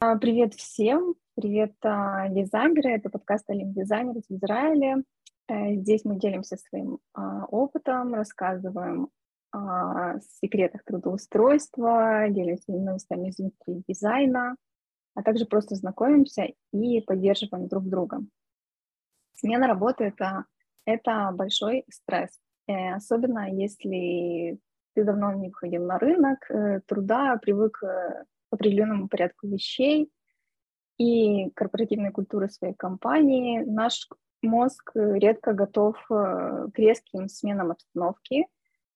А, привет всем, привет а, дизайнеры, это подкаст Олимп Дизайнер из Израиля. Э, здесь мы делимся своим а, опытом, рассказываем о секретах трудоустройства, делимся новостями из индустрии дизайна, а также просто знакомимся и поддерживаем друг друга. Смена работы это, это большой стресс, э, особенно если ты давно не выходил на рынок э, труда, привык определенному порядку вещей и корпоративной культуры своей компании, наш мозг редко готов э, к резким сменам обстановки.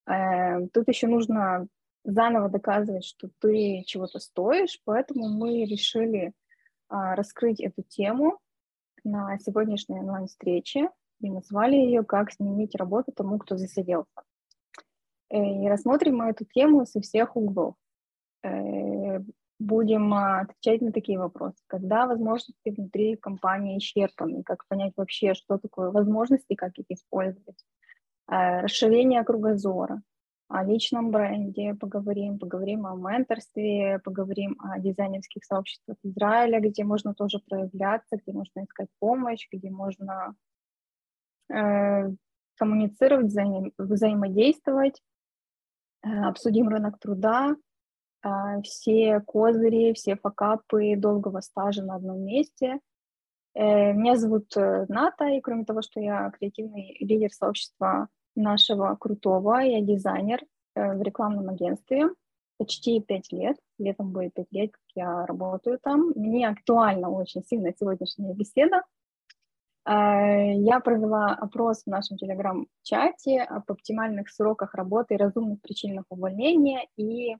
Э, тут еще нужно заново доказывать, что ты чего-то стоишь, поэтому мы решили а, раскрыть эту тему на сегодняшней онлайн-встрече и назвали ее «Как сменить работу тому, кто засиделся». Э, и рассмотрим мы эту тему со всех углов будем а, отвечать на такие вопросы. Когда возможности внутри компании исчерпаны, как понять вообще, что такое возможности, как их использовать, э, расширение кругозора, о личном бренде поговорим, поговорим о менторстве, поговорим о дизайнерских сообществах Израиля, где можно тоже проявляться, где можно искать помощь, где можно э, коммуницировать, взаим, взаимодействовать, э, обсудим рынок труда, все козыри, все факапы долгого стажа на одном месте. Э, меня зовут э, Ната, и кроме того, что я креативный лидер сообщества нашего крутого, я дизайнер э, в рекламном агентстве почти пять лет. Летом будет пять лет, как я работаю там. Мне актуальна очень сильно сегодняшняя беседа. Я провела опрос в нашем телеграм-чате об оптимальных сроках работы и разумных причинах увольнения и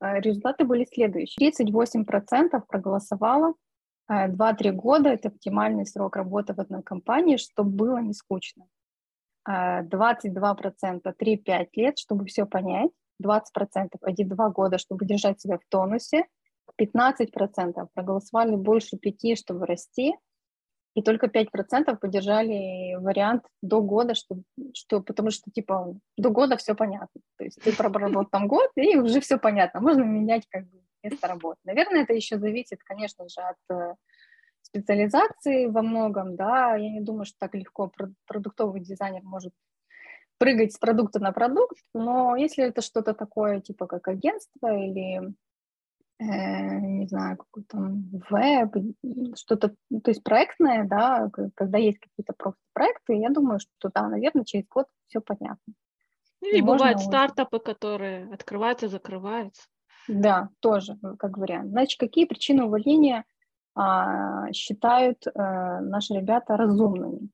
результаты были следующие. 38% проголосовало 2-3 э, года – это оптимальный срок работы в одной компании, чтобы было не скучно. 22% э, 3-5 лет, чтобы все понять. 20% 1-2 года, чтобы держать себя в тонусе. 15% проголосовали больше 5, чтобы расти и только 5% поддержали вариант до года, что, что, потому что, типа, до года все понятно. То есть ты проработал там год, и уже все понятно. Можно менять как бы место работы. Наверное, это еще зависит, конечно же, от э, специализации во многом, да. Я не думаю, что так легко продуктовый дизайнер может прыгать с продукта на продукт, но если это что-то такое, типа как агентство или не знаю, какой там веб, что-то, то есть проектное, да, когда есть какие-то просто проекты, я думаю, что да, наверное, через год все понятно. И, и бывают уже... стартапы, которые открываются, закрываются. Да, тоже как вариант. Значит, какие причины увольнения а, считают а, наши ребята разумными?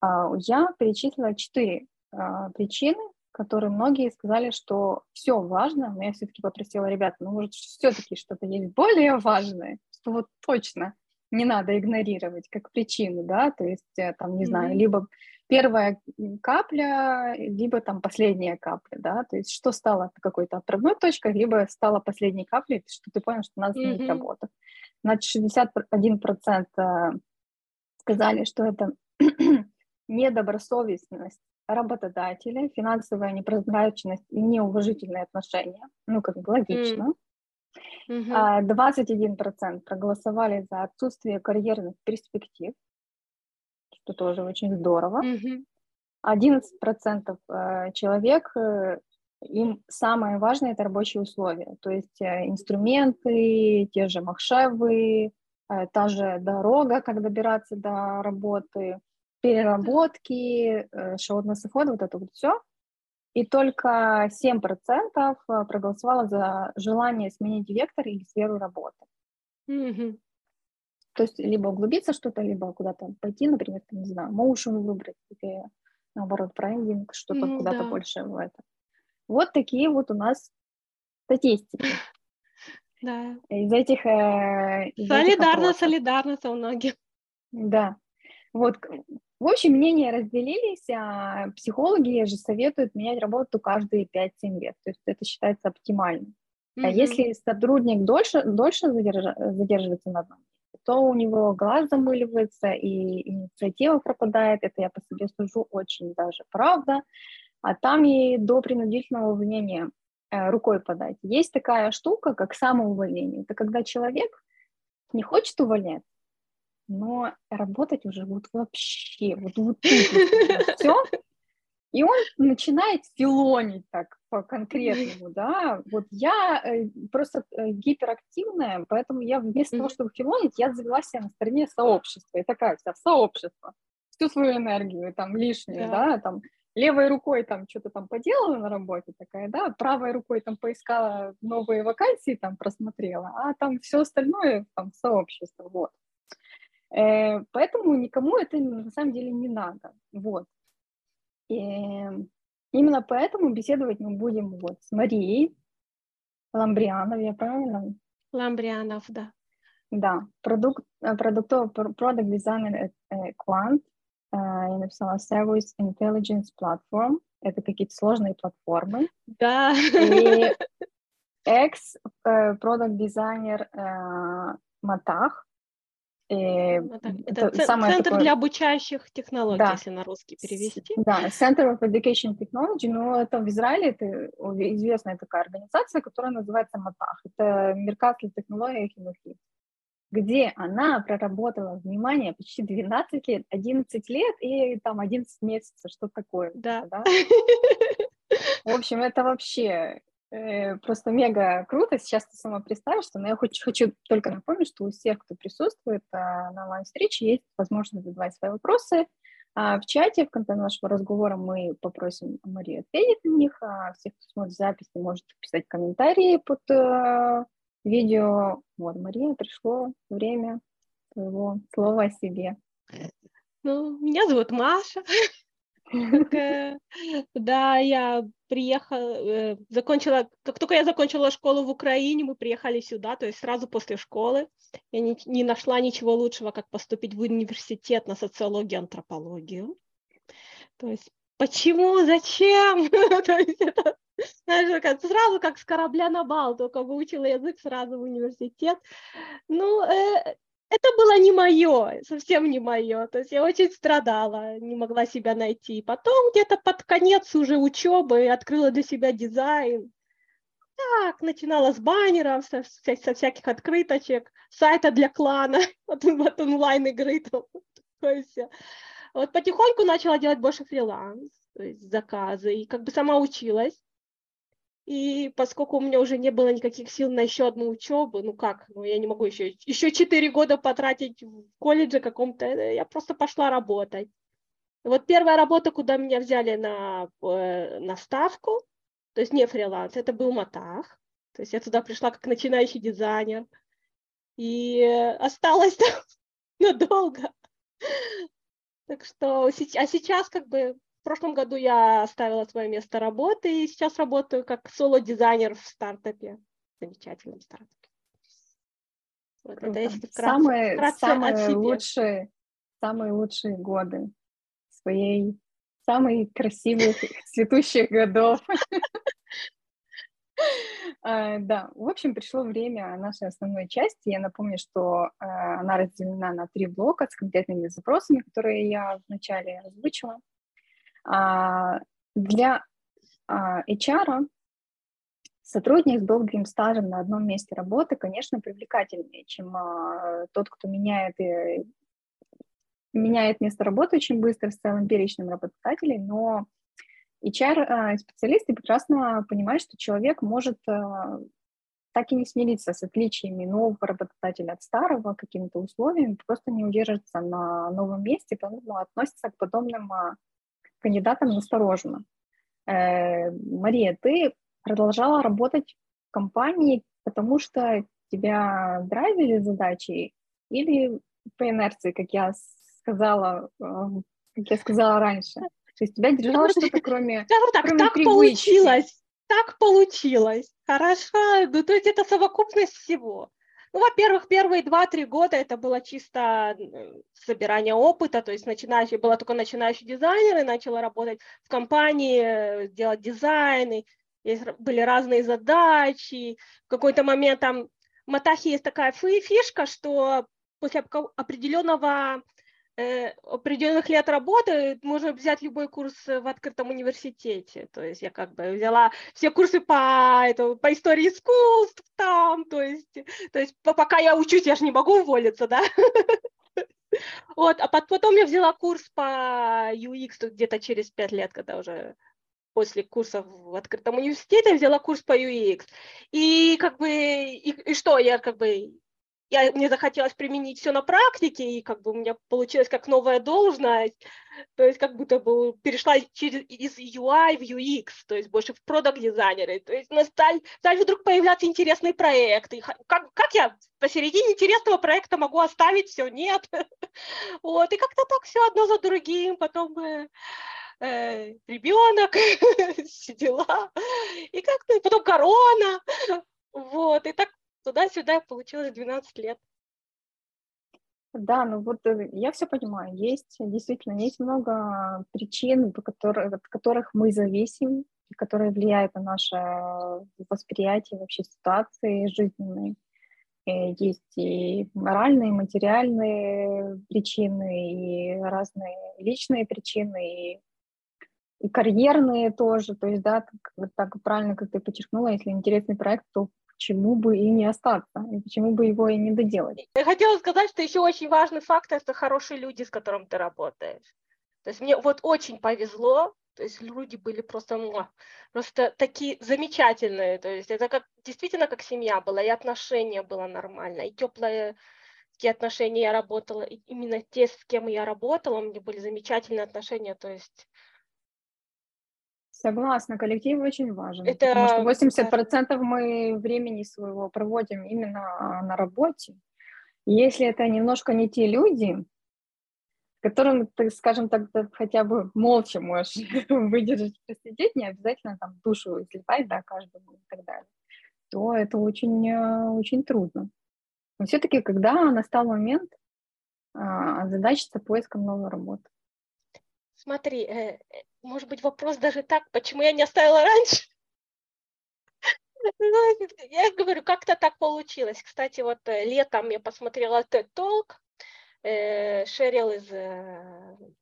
А, я перечислила четыре а, причины, которые многие сказали, что все важно, но я все-таки попросила ребят, ну, может, все-таки что-то есть более важное, что вот точно не надо игнорировать как причину, да, то есть, э, там, не mm-hmm. знаю, либо первая капля, либо там последняя капля, да, то есть что стало какой-то отправной точкой, либо стало последней каплей, что ты понял, что надо сменить mm-hmm. работу. Значит, 61% э, сказали, что это недобросовестность работодателя, финансовая непрозрачность и неуважительные отношения. Ну, как бы логично. Mm-hmm. 21% проголосовали за отсутствие карьерных перспектив, что тоже очень здорово. Mm-hmm. 11% э, человек, э, им самое важное – это рабочие условия, то есть э, инструменты, те же махшевы, та же дорога, как добираться до работы – переработки, э, шаурма-сафода, вот это вот все. И только 7% э, проголосовало за желание сменить вектор или сферу работы. Mm-hmm. То есть либо углубиться что-то, либо куда-то пойти, например, там, не знаю, моушен выбрать, или наоборот, брендинг, что-то mm, куда-то да. больше в это. Вот такие вот у нас статистики. Да. Из этих... Э, из солидарно, этих солидарность у многих. Да. Вот в общем, мнения разделились, а психологи же советуют менять работу каждые 5-7 лет, то есть это считается оптимальным. Mm-hmm. А если сотрудник дольше, дольше задерж, задерживается на одном месте, то у него глаз замыливается и инициатива пропадает, это я по себе сужу очень даже правда, а там и до принудительного увольнения э, рукой подать. Есть такая штука, как самоувольнение. Это когда человек не хочет увольнять, но работать уже вот вообще, вот, вот все, и он начинает филонить так по-конкретному, да, вот я э, просто э, гиперактивная, поэтому я вместо того, чтобы филонить, я завела себя на стороне сообщества, и такая вся в сообщество, всю свою энергию там лишнюю, да, да там левой рукой там что-то там поделала на работе такая, да, правой рукой там поискала новые вакансии, там просмотрела, а там все остальное там сообщество, вот. Э, поэтому никому это на самом деле не надо, вот. И именно поэтому беседовать мы будем вот с Марией Ламбрианов, я правильно? Ламбрианов, да. Да, продукт, э, продуктовый продукт дизайнер Quant, я написала Service Intelligence Platform, это какие-то сложные платформы. Да. И ex-продукт дизайнер Матах, и ну, это, это самое центр такое... для обучающих технологий, да. если на русский перевести. Да, Center of Education Technology, но это в Израиле это известная такая организация, которая называется МАТАХ. Это Мерказ для технологий и где она проработала, внимание, почти 12 лет, 11 лет и там 11 месяцев, что такое. Да. да? В общем, это вообще Э, просто мега круто. Сейчас ты сама представишь, но я хочу, хочу только напомнить, что у всех, кто присутствует а, на онлайн-встрече, есть возможность задавать свои вопросы. А в чате в конце нашего разговора мы попросим Марию ответить на них, а всех, кто смотрит запись, может писать комментарии под э, видео. Вот, Мария, пришло время твоего слова о себе. Ну, меня зовут Маша. Да, я приехала, э, закончила, как только я закончила школу в Украине, мы приехали сюда, то есть сразу после школы. Я не, не нашла ничего лучшего, как поступить в университет на социологию, антропологию. То есть почему, зачем? то есть это, знаешь, как, сразу как с корабля на бал, только выучила язык сразу в университет. Ну, э, это было не мое, совсем не мое. То есть я очень страдала, не могла себя найти. Потом где-то под конец уже учебы открыла для себя дизайн. Так, начинала с баннеров, со, со всяких открыточек, сайта для клана, от, от онлайн-игры. Там, вот потихоньку начала делать больше фриланс, то есть заказы, и как бы сама училась. И поскольку у меня уже не было никаких сил на еще одну учебу, ну как, ну я не могу еще, еще 4 года потратить в колледже каком-то, э, я просто пошла работать. Вот первая работа, куда меня взяли на, э, на ставку, то есть не фриланс, это был Матах. То есть я туда пришла как начинающий дизайнер. И осталась там надолго. Так что, а сейчас как бы в прошлом году я оставила свое место работы и сейчас работаю как соло-дизайнер в стартапе, замечательном стартапе. Вот это если вкратце, самые вкратце самые лучшие, самые лучшие годы своей самых красивых цветущих годов. А, да, в общем, пришло время нашей основной части. Я напомню, что а, она разделена на три блока с конкретными запросами, которые я вначале озвучила. А, для а, HR сотрудник с долгим стажем на одном месте работы, конечно, привлекательнее, чем а, тот, кто меняет, и, меняет место работы очень быстро с целым перечнем работодателей, но HR-специалисты прекрасно понимают, что человек может так и не смириться с отличиями нового работодателя от старого, какими-то условиями, просто не удержится на новом месте, поэтому относится к подобным кандидатам настороженно. Э, Мария, ты продолжала работать в компании, потому что тебя драйвили задачи или по инерции, как я сказала, э, как я сказала раньше? То есть тебя держало что-то кроме, так, кроме так получилось, так получилось, хорошо, ну то есть это совокупность всего. Ну, во-первых, первые два-три года это было чисто собирание опыта, то есть начинающий, была только начинающий дизайнер и начала работать в компании, делать дизайны, были разные задачи. В какой-то момент там в Матахе есть такая фишка, что после определенного э, определенных лет работы можно взять любой курс в открытом университете. То есть я как бы взяла все курсы по, это, по истории искусств там, то есть, то есть пока я учусь, я же не могу уволиться, да. Вот, а потом я взяла курс по UX где-то через пять лет, когда уже после курсов в открытом университете взяла курс по UX. И как бы, и, и что, я как бы, я, мне захотелось применить все на практике, и как бы у меня получилось как новая должность, то есть как будто бы перешла через, из UI в UX, то есть больше в продакт-дизайнеры, то есть на стали, стали вдруг появляться интересные проекты. Как, как я посередине интересного проекта могу оставить все? Нет. Вот, и как-то так все одно за другим, потом э, ребенок, все дела, и как-то потом корона, вот, и так туда-сюда получилось 12 лет. Да, ну вот э, я все понимаю. Есть действительно есть много причин, по которых, от которых мы зависим, которые влияют на наше восприятие вообще ситуации жизненной. И есть и моральные, и материальные причины, и разные личные причины, и и карьерные тоже, то есть, да, так, так правильно, как ты подчеркнула, если интересный проект, то почему бы и не остаться, и почему бы его и не доделать. Я хотела сказать, что еще очень важный фактор – это хорошие люди, с которыми ты работаешь. То есть мне вот очень повезло, то есть люди были просто, просто такие замечательные, то есть это как действительно как семья была, и отношения было нормально, и теплые такие отношения я работала, именно те, с кем я работала, у меня были замечательные отношения, то есть Согласна, коллектив очень важен, это... потому что 80% мы времени своего проводим именно на работе. Если это немножко не те люди, которым ты, скажем так, хотя бы молча можешь выдержать, посидеть, не обязательно там душу изливать, да, каждому и так далее, то это очень, э, очень трудно. Но все-таки, когда настал момент, а, задачиться поиском новой работы. Смотри, э, э, может быть, вопрос даже так, почему я не оставила раньше? Ну, я говорю, как-то так получилось. Кстати, вот э, летом я посмотрела TED Talk, Шерил из,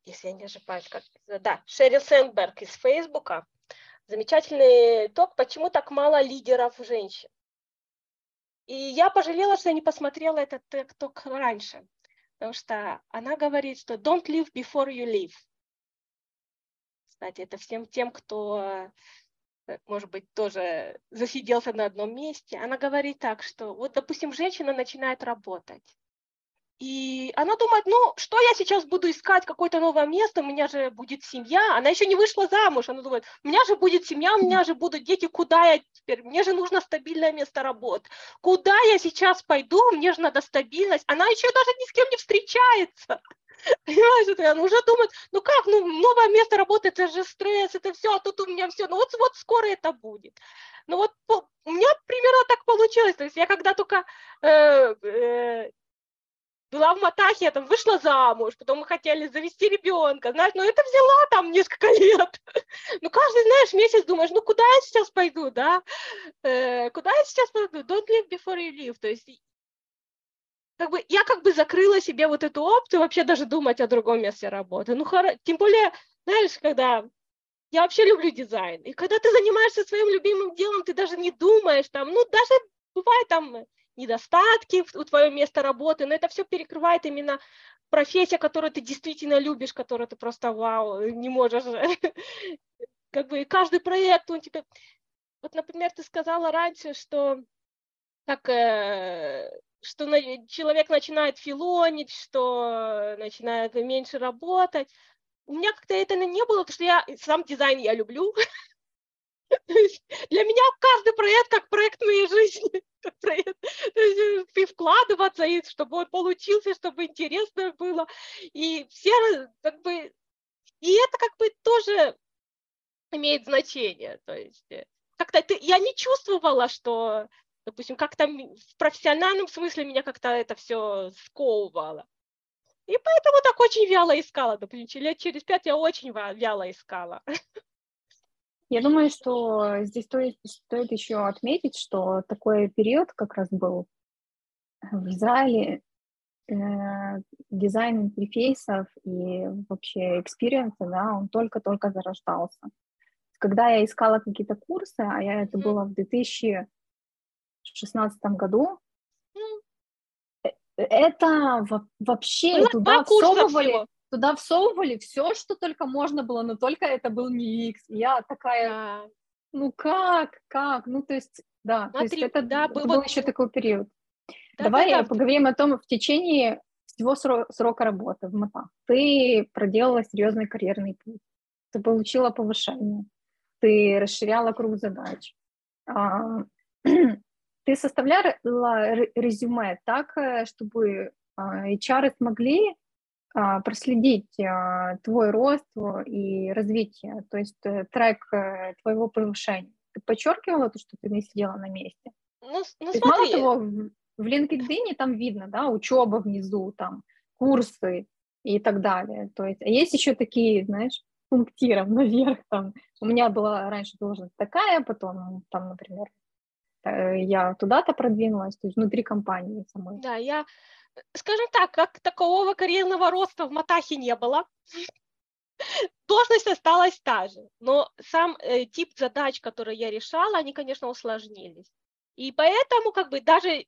если я не ошибаюсь, как, да, Шерил Сэндберг из Фейсбука. Замечательный ток, почему так мало лидеров женщин. И я пожалела, что я не посмотрела этот ток раньше, потому что она говорит, что don't live before you live кстати, это всем тем, кто, э, может быть, тоже засиделся на одном месте. Она говорит так, что вот, допустим, женщина начинает работать, и она думает, ну, что я сейчас буду искать какое-то новое место, у меня же будет семья. Она еще не вышла замуж, она думает, у меня же будет семья, у меня же будут дети, куда я теперь? Мне же нужно стабильное место работы. Куда я сейчас пойду? Мне же надо стабильность. Она еще даже ни с кем не встречается. Понимаешь, это она уже думает, ну как, ну новое место работы, это же стресс, это все, а тут у меня все, ну вот, вот скоро это будет. Ну вот у меня примерно так получилось, то есть я когда только э, э, была в Матахе, я там вышла замуж, потом мы хотели завести ребенка, знаешь, ну это взяла там несколько лет. Ну каждый, знаешь, месяц думаешь, ну куда я сейчас пойду, да? Э, куда я сейчас пойду? Don't live before you live. То есть как бы я как бы закрыла себе вот эту опцию вообще даже думать о другом месте работы. Ну, хоро... тем более, знаешь, когда я вообще люблю дизайн, и когда ты занимаешься своим любимым делом, ты даже не думаешь там, ну, даже бывает там недостатки у твоего места работы, но это все перекрывает именно профессия, которую ты действительно любишь, которую ты просто вау, не можешь. Как бы каждый проект, он тебе... Вот, например, ты сказала раньше, что как э, что человек начинает филонить, что начинает меньше работать. У меня как-то это не было, потому что я сам дизайн я люблю. Для меня каждый проект как проект моей жизни. Проект. То есть, и вкладываться, и чтобы он получился, чтобы интересно было. И все как бы... И это как бы тоже имеет значение. То есть э, как-то я не чувствовала, что допустим, как-то в профессиональном смысле меня как-то это все сковывало. И поэтому так очень вяло искала, допустим, лет через пять я очень вяло искала. Я думаю, что здесь стоит, стоит еще отметить, что такой период как раз был в Израиле э, дизайн интерфейсов и вообще experience а, да, он только-только зарождался. Когда я искала какие-то курсы, а я это было в 2016 году, э, это вообще Было туда всовывали, туда всовывали все, что только можно было, но только это был не UX. Я такая, ну как, как, ну то есть, да, Смотри, то есть это, да, был, был еще такой период. Да, Давай да, да. поговорим о том в течение всего срока работы в МАТА. Ты проделала серьезный карьерный путь, ты получила повышение, ты расширяла круг задач, а, ты составляла резюме так, э, чтобы а, HR смогли а, проследить твой рост и развитие, то есть э, трек э, твоего повышения. Ты подчеркивала то, что ты не сидела на месте? Ну, ну смотри. Мало того, в LinkedIn там видно, да, учеба внизу, там, курсы и так далее. То есть, а есть еще такие, знаешь, пунктиром наверх, там, у меня была раньше должность такая, потом, там, например, я туда-то продвинулась, то есть внутри компании самой. Да, я, скажем так, как такового карьерного роста в Матахе не было. Должность осталась та же, но сам э, тип задач, которые я решала, они, конечно, усложнились. И поэтому как бы даже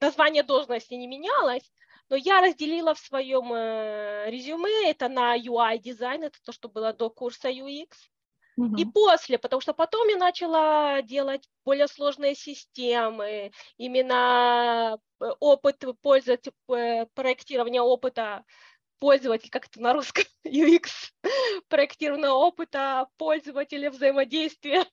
название должности не менялось, но я разделила в своем э, резюме это на UI дизайн, это то, что было до курса UX, и после, потому что потом я начала делать более сложные системы, именно э, опыт пользователя, э, проектирования опыта пользователя, как это на русском, UX, проектирования опыта пользователя взаимодействия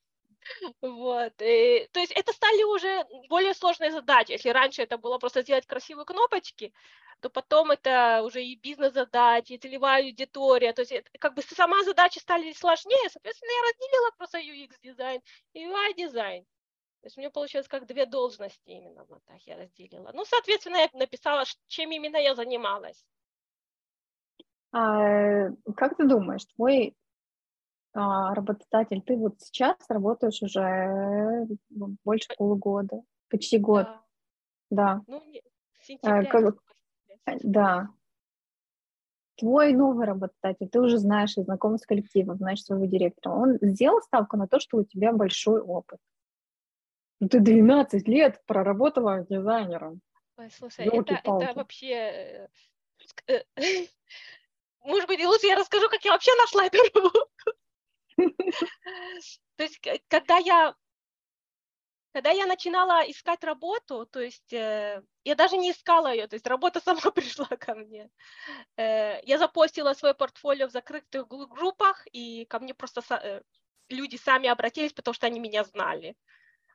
вот. И, то есть это стали уже более сложные задачи. Если раньше это было просто сделать красивые кнопочки, то потом это уже и бизнес-задачи, и целевая аудитория. То есть это, как бы сама задача стали сложнее, соответственно, я разделила просто UX-дизайн и UI-дизайн. То есть у меня получилось как две должности именно вот так я разделила. Ну, соответственно, я написала, чем именно я занималась. А, как ты думаешь, твой работодатель, ты вот сейчас работаешь уже больше полугода, почти год. Да. да. Ну, а, как, да. Твой новый работодатель, ты уже знаешь и знаком с коллективом, знаешь своего директора, он сделал ставку на то, что у тебя большой опыт. Ну, ты 12 лет проработала дизайнером. Ой, слушай, это, это вообще... Э, э, может быть, лучше я расскажу, как я вообще нашла эту работу. То есть, когда я когда я начинала искать работу, то есть э, я даже не искала ее, то есть работа сама пришла ко мне. Э, я запостила свое портфолио в закрытых группах, и ко мне просто э, люди сами обратились, потому что они меня знали.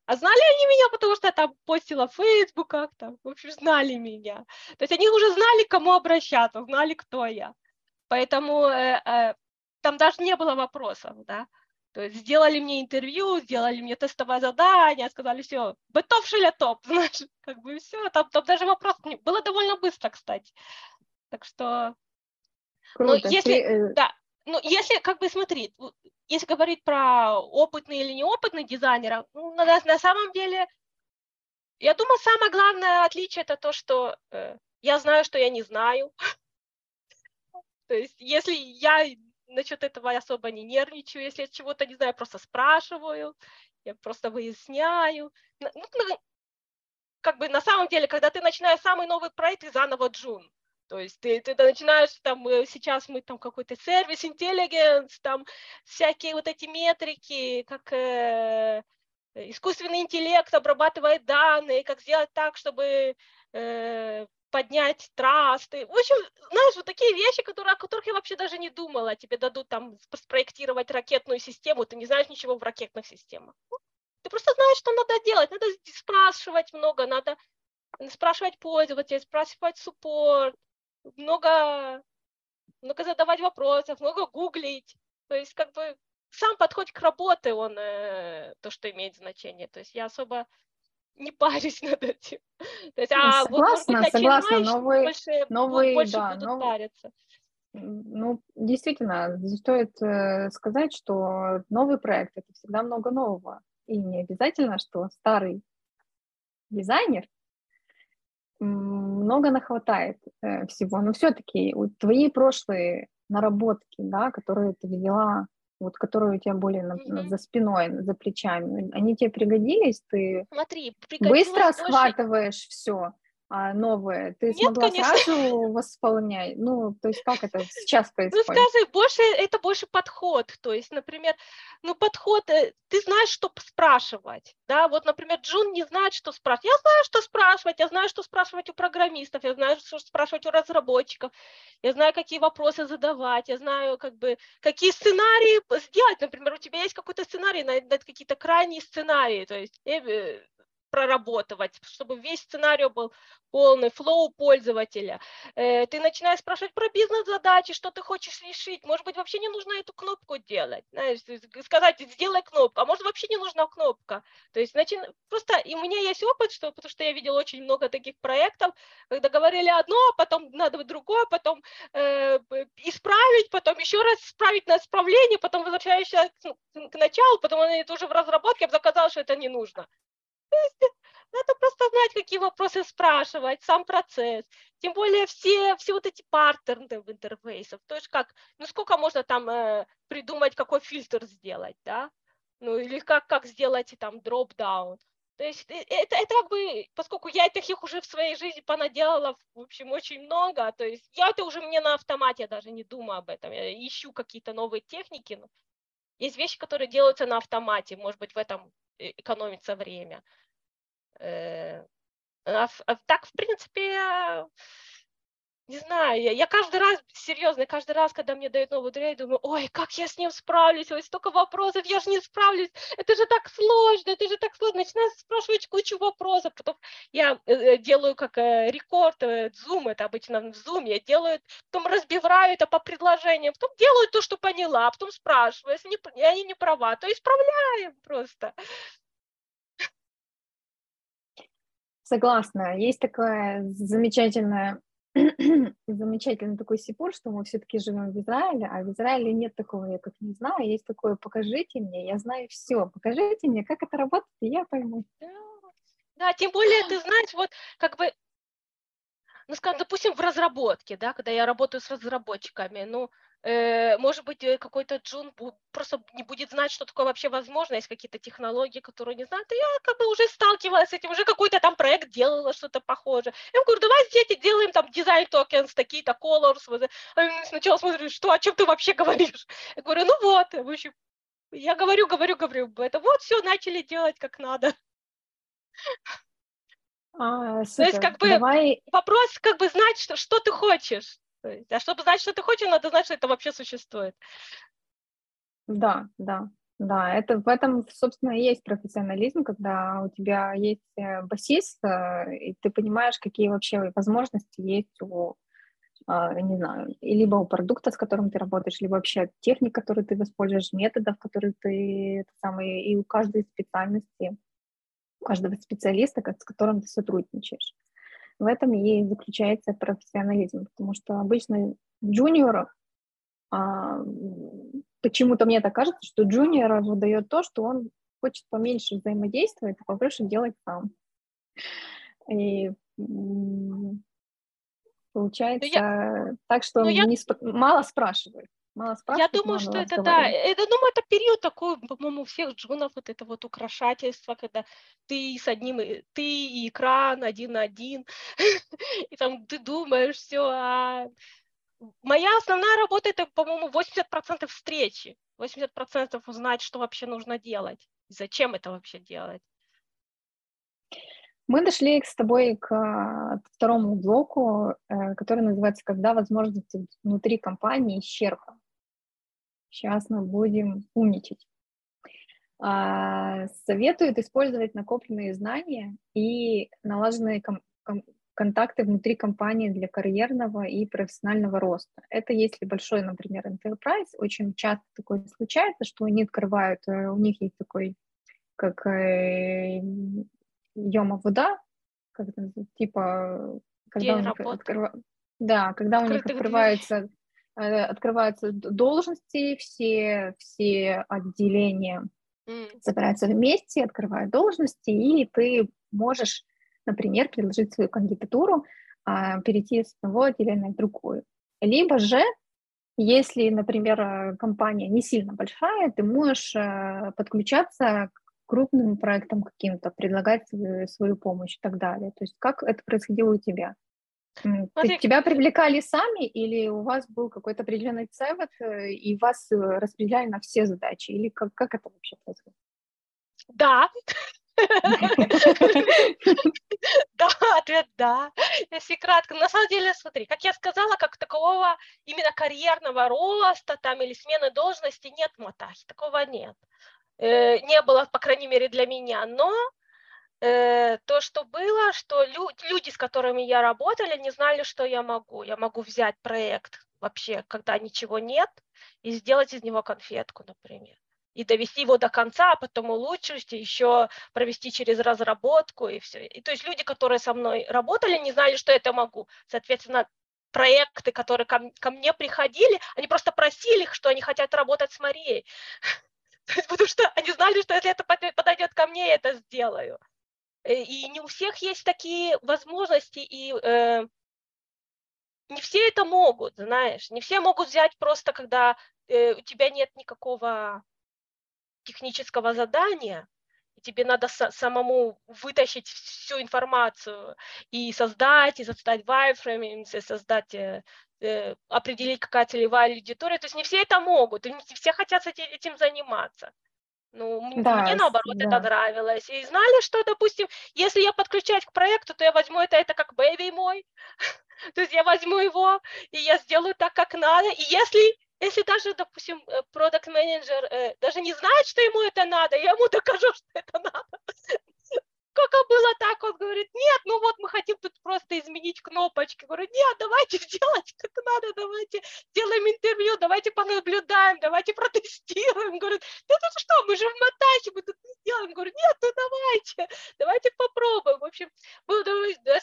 А знали они меня, потому что я там постила в фейсбуках, там, в общем, знали меня. То есть они уже знали, к кому обращаться, знали, кто я. Поэтому там даже не было вопросов, да. То есть сделали мне интервью, сделали мне тестовое задание, сказали, все, готов шиля топ, знаешь, как бы все, там, там даже вопрос не было довольно быстро, кстати. Так что, Круто. ну, если, Ты... Э, да, ну, если, как бы, смотри, если говорить про опытный или неопытный дизайнера, ну, на, на самом деле, я думаю, самое главное отличие это то, что э, я знаю, что я не знаю. То есть, если я насчет этого особо не нервничаю, если я чего-то не знаю, просто спрашиваю, я просто выясняю. Ну, ну, как бы на самом деле, когда ты начинаешь самый новый проект, ты заново джун. То есть ты, ты начинаешь, там, э, сейчас мы там какой-то сервис, интеллигенс, там всякие вот эти метрики, как э, искусственный интеллект обрабатывает данные, как сделать так, чтобы э, поднять трасты. В общем, знаешь, вот такие вещи, которые, о которых я вообще даже не думала. Тебе дадут там спроектировать ракетную систему, ты не знаешь ничего в ракетных системах. Ну, ты просто знаешь, что надо делать. Надо спрашивать много, надо спрашивать пользователей, спрашивать суппорт, много, много задавать вопросов, много гуглить. То есть как бы сам подход к работе, он э, то, что имеет значение. То есть я особо не парюсь над этим. То есть, а согласна, вот, быть, согласна, новый, больше, новый, больше да, будут новый, париться. Ну, действительно, стоит э, сказать, что новый проект — это всегда много нового. И не обязательно, что старый дизайнер много нахватает э, всего, но все-таки твои прошлые наработки, да, которые ты взяла, вот которые у тебя были на, mm-hmm. за спиной, за плечами, они тебе пригодились, ты Смотри, быстро схватываешь все, а, новые, ты Нет, смогла конечно. сразу восполнять? Ну, то есть как это сейчас ну, происходит? Ну, скажи, больше, это больше подход, то есть, например, ну, подход, э, ты знаешь, что спрашивать, да, вот, например, Джун не знает, что спрашивать, я знаю, что спрашивать, я знаю, что спрашивать у программистов, я знаю, что спрашивать у разработчиков, я знаю, какие вопросы задавать, я знаю, как бы, какие сценарии сделать, например, у тебя есть какой-то сценарий, на, на какие-то крайние сценарии, то есть проработать, чтобы весь сценарий был полный, флоу пользователя. Э, ты начинаешь спрашивать про бизнес-задачи, что ты хочешь решить. Может быть, вообще не нужно эту кнопку делать. Знаешь, сказать, сделай кнопку, а может, вообще не нужна кнопка. То есть, начи... просто и у меня есть опыт, что, потому что я видела очень много таких проектов, когда говорили одно, а потом надо другое, потом э, исправить, потом еще раз исправить на исправление, потом возвращаешься к, к началу, потом это уже в разработке, я бы что это не нужно. Надо просто знать, какие вопросы спрашивать, сам процесс. Тем более все, все вот эти партнеры в интерфейсах. То есть как, ну сколько можно там э, придумать, какой фильтр сделать, да? Ну или как, как сделать там дроп-даун. То есть э, это, это как бы, поскольку я таких уже в своей жизни понаделала, в общем, очень много, то есть я это уже мне на автомате, я даже не думаю об этом, я ищу какие-то новые техники. Есть вещи, которые делаются на автомате, может быть, в этом экономится время. Э, а, а так, в принципе, не знаю, я, я каждый раз, серьезно, каждый раз, когда мне дают новую дверь, думаю, ой, как я с ним справлюсь, ой, столько вопросов, я же не справлюсь, это же так сложно, это же так сложно, начинаю спрашивать кучу вопросов, потом я э, э делаю как э, рекорд, Zoom, это обычно в Zoom, я делаю, потом разбиваю это по предложениям, потом делаю то, что поняла, потом спрашиваю, если не, они не права, то исправляем просто. Согласна. Есть такая замечательная замечательный такой сипур, что мы все-таки живем в Израиле, а в Израиле нет такого, я как не знаю, есть такое, покажите мне, я знаю все, покажите мне, как это работает, и я пойму. Да, да тем более ты знаешь, вот как бы, ну, скажем, допустим, в разработке, да, когда я работаю с разработчиками, ну, может быть, э, какой-то джун просто не будет знать, что такое вообще возможно, есть какие-то технологии, которые не знают, и я как бы уже сталкивалась с этим, уже какой-то там проект делала что-то похожее. Я говорю, давай здесь делаем там дизайн токенс, такие-то colors. Сначала смотрю, что, о чем ты вообще говоришь? Я говорю, ну вот, в общем, я говорю, говорю, говорю, это вот все начали делать как надо. А, То есть как бы Давай... вопрос как бы знать, что, что ты хочешь. А чтобы знать, что ты хочешь, надо знать, что это вообще существует. Да, да, да, это в этом, собственно, и есть профессионализм, когда у тебя есть э, басист, э, и ты понимаешь, какие вообще возможности есть у, а, не знаю, либо у продукта, с которым ты работаешь, либо вообще техник, который ты используешь, методов, которые ты, это самое, и у каждой специальности, у каждого специалиста, с которым ты сотрудничаешь. В этом и заключается профессионализм, потому что обычно джуниор, а, почему-то мне так кажется, что джуниор выдает то, что он хочет поменьше взаимодействовать, а побольше делать сам. И получается ну, я... так, что ну, он я... не сп... мало спрашивает. Мало Я думаю, что это да. Это, думаю, это период такой, по-моему, у всех джунов вот это вот украшательство, когда ты с одним, ты и экран один на один, и там ты думаешь все. А... Моя основная работа это, по-моему, 80% встречи, 80% узнать, что вообще нужно делать, зачем это вообще делать. Мы дошли с тобой к второму блоку, э, который называется «Когда возможности внутри компании исчерпаны». Сейчас мы будем умничать. А, советуют использовать накопленные знания и налаженные ком- ком- контакты внутри компании для карьерного и профессионального роста. Это если большой, например, enterprise, очень часто такое случается, что они открывают, э, у них есть такой, как э, Йома вода, как типа, когда День у них открыва... да, когда у них открывается, э, открываются должности, все, все отделения mm. собираются вместе, открывают должности, и ты можешь например, предложить свою кандидатуру, а, перейти с одного отделения в другую. Либо же, если, например, компания не сильно большая, ты можешь э, подключаться к крупным проектам каким-то, предлагать свою помощь и так далее. То есть как это происходило у тебя? Ты, тебя привлекали сами или у вас был какой-то определенный цевет э, и вас э, распределяли на все задачи? Или как, как это вообще происходит? Да. Да, ответ да. Если кратко, на самом деле, смотри, как я сказала, как такового именно карьерного роста там или смены должности нет в Матахе, такого нет. Э, не было, по крайней мере, для меня, но э, то, что было, что люди, с которыми я работала, не знали, что я могу. Я могу взять проект вообще, когда ничего нет, и сделать из него конфетку, например и довести его до конца, а потом улучшить, еще провести через разработку и все. И то есть люди, которые со мной работали, не знали, что это могу. Соответственно, проекты, которые ко, ко мне приходили, они просто просили их, что они хотят работать с Марией. Потому что они знали, что если это подойдет ко мне, я это сделаю. Э, и не у всех есть такие возможности, и э, не все это могут, знаешь. Не все могут взять просто, когда э, у тебя нет никакого технического задания, и тебе надо самому вытащить всю информацию и создать, и создать wireframes, и создать, э, э, определить, какая целевая аудитория. То есть не все это могут, и не все хотят этим заниматься. Ну, да, мне наоборот да. это нравилось. И знали, что, допустим, если я подключаюсь к проекту, то я возьму это, это как бэби мой. то есть я возьму его, и я сделаю так, как надо. И если, если даже, допустим, продукт менеджер э, даже не знает, что ему это надо, я ему докажу, что это надо как было так, он говорит, нет, ну вот мы хотим тут просто изменить кнопочки. Говорю, нет, давайте сделать как надо, давайте сделаем интервью, давайте понаблюдаем, давайте протестируем. Говорит, да тут что, мы же в Матахе, мы тут не сделаем. Говорю, нет, ну давайте, давайте попробуем. В общем, был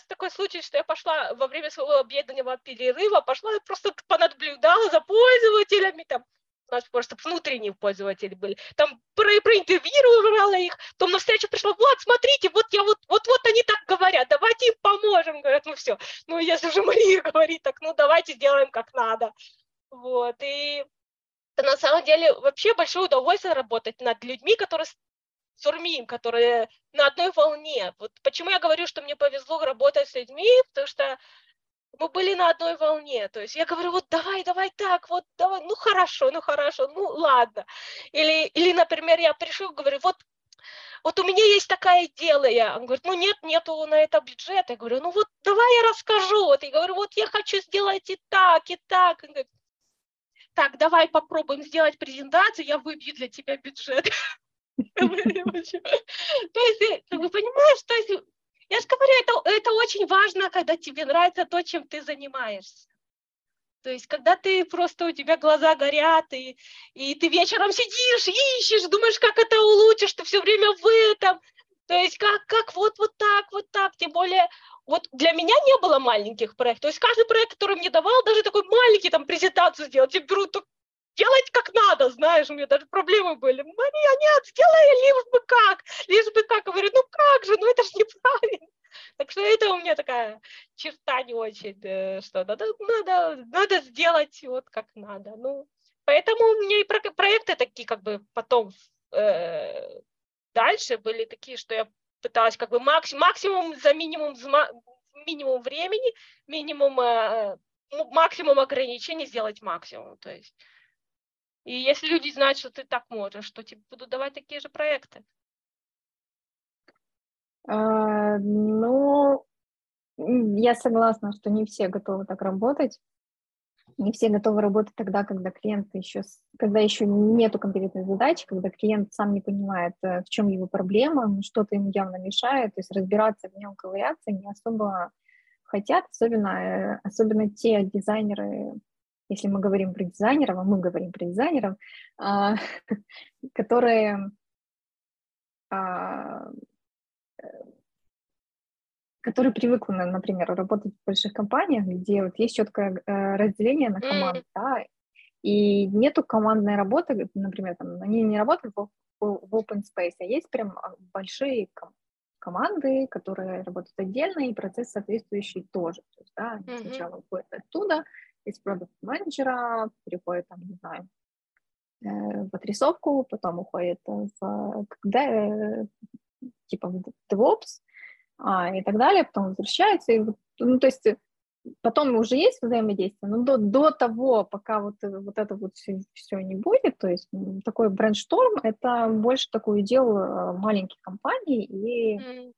такой случай, что я пошла во время своего обеденного перерыва, пошла просто понаблюдала за пользователями, там, у нас просто внутренние пользователи были, там про, проинтервьюировала их, потом на встречу пришла, вот, смотрите, вот я вот, вот, вот они так говорят, давайте им поможем, говорят, ну все, ну если уже Мария говорит так, ну давайте сделаем как надо, вот, и это на самом деле вообще большое удовольствие работать над людьми, которые сурмим, которые на одной волне. Вот почему я говорю, что мне повезло работать с людьми, потому что мы были на одной волне. То есть я говорю, вот давай, давай так, вот давай, ну хорошо, ну хорошо, ну ладно. Или, или например, я пришел, говорю, вот вот у меня есть такая идея. Он говорит, ну нет, нету на это бюджета. Я говорю, ну вот давай я расскажу. Вот я говорю, вот я хочу сделать и так, и так. Он говорит, так, давай попробуем сделать презентацию, я выбью для тебя бюджет. То есть, вы понимаете, то есть я же говорю, это, это очень важно, когда тебе нравится то, чем ты занимаешься. То есть, когда ты просто, у тебя глаза горят, и, и ты вечером сидишь, ищешь, думаешь, как это улучшишь, ты все время в этом. То есть, как, как вот, вот так, вот так. Тем более, вот для меня не было маленьких проектов. То есть, каждый проект, который мне давал, даже такой маленький, там, презентацию сделать, я беру делать как надо, знаешь, у меня даже проблемы были. Мария, нет, сделай лишь бы как, лишь бы как. Говорю, ну как же, ну это же неправильно. Так что это у меня такая черта не очень, э, что надо, надо, надо сделать вот как надо. Ну, поэтому у меня и проекты такие как бы потом э, дальше были такие, что я пыталась как бы максимум, максимум за минимум, минимум времени, минимум, э, ну, максимум ограничений сделать максимум. То есть и если люди знают, что ты так можешь, то тебе будут давать такие же проекты. А, ну, я согласна, что не все готовы так работать. Не все готовы работать тогда, когда клиент еще, когда еще нету конкретной задачи, когда клиент сам не понимает, э, в чем его проблема, что-то ему явно мешает, то есть разбираться в нем, ковыряться не особо хотят, особенно, э, особенно те дизайнеры, если мы говорим про дизайнеров, а мы говорим про дизайнеров, а, которые а, которые привыкли, например, работать в больших компаниях, где вот есть четкое э, разделение на команды, mm. да, и нету командной работы, например, там, они не работают в, в open space, а есть прям большие команды, которые работают отдельно, и процесс соответствующий тоже. То есть, да, mm-hmm. сначала уходят оттуда, из продукт-менеджера, переходит, там, не знаю, э, в отрисовку, потом уходит в, когда, э, типа, в DevOps а, и так далее, потом возвращается, и, ну, то есть потом уже есть взаимодействие, но до, до того, пока вот, э, вот это вот все, все не будет, то есть такой брейншторм, это больше такой удел э, маленьких компаний и mm.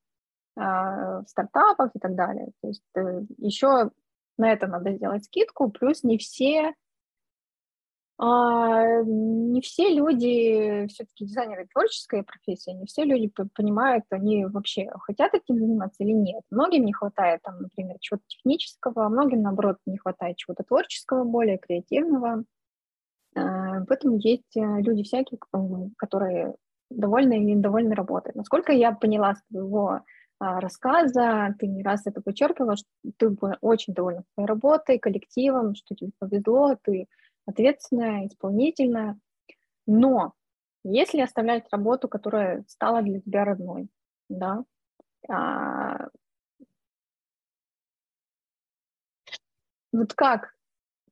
э, стартапов и так далее. То есть э, еще на это надо сделать скидку, плюс не все а, не все люди, все-таки дизайнеры творческая профессия, не все люди понимают, они вообще хотят этим заниматься или нет. Многим не хватает, там, например, чего-то технического, а многим, наоборот, не хватает чего-то творческого, более креативного. А, поэтому есть э, люди всякие, которые довольны или недовольны работой. Насколько я поняла с твоего а, рассказа, ты не раз это подчеркивала, что ты была очень довольна своей работой, коллективом, что тебе повезло, ты ответственная, исполнительная. Но если оставлять работу, которая стала для тебя родной, да, а, вот как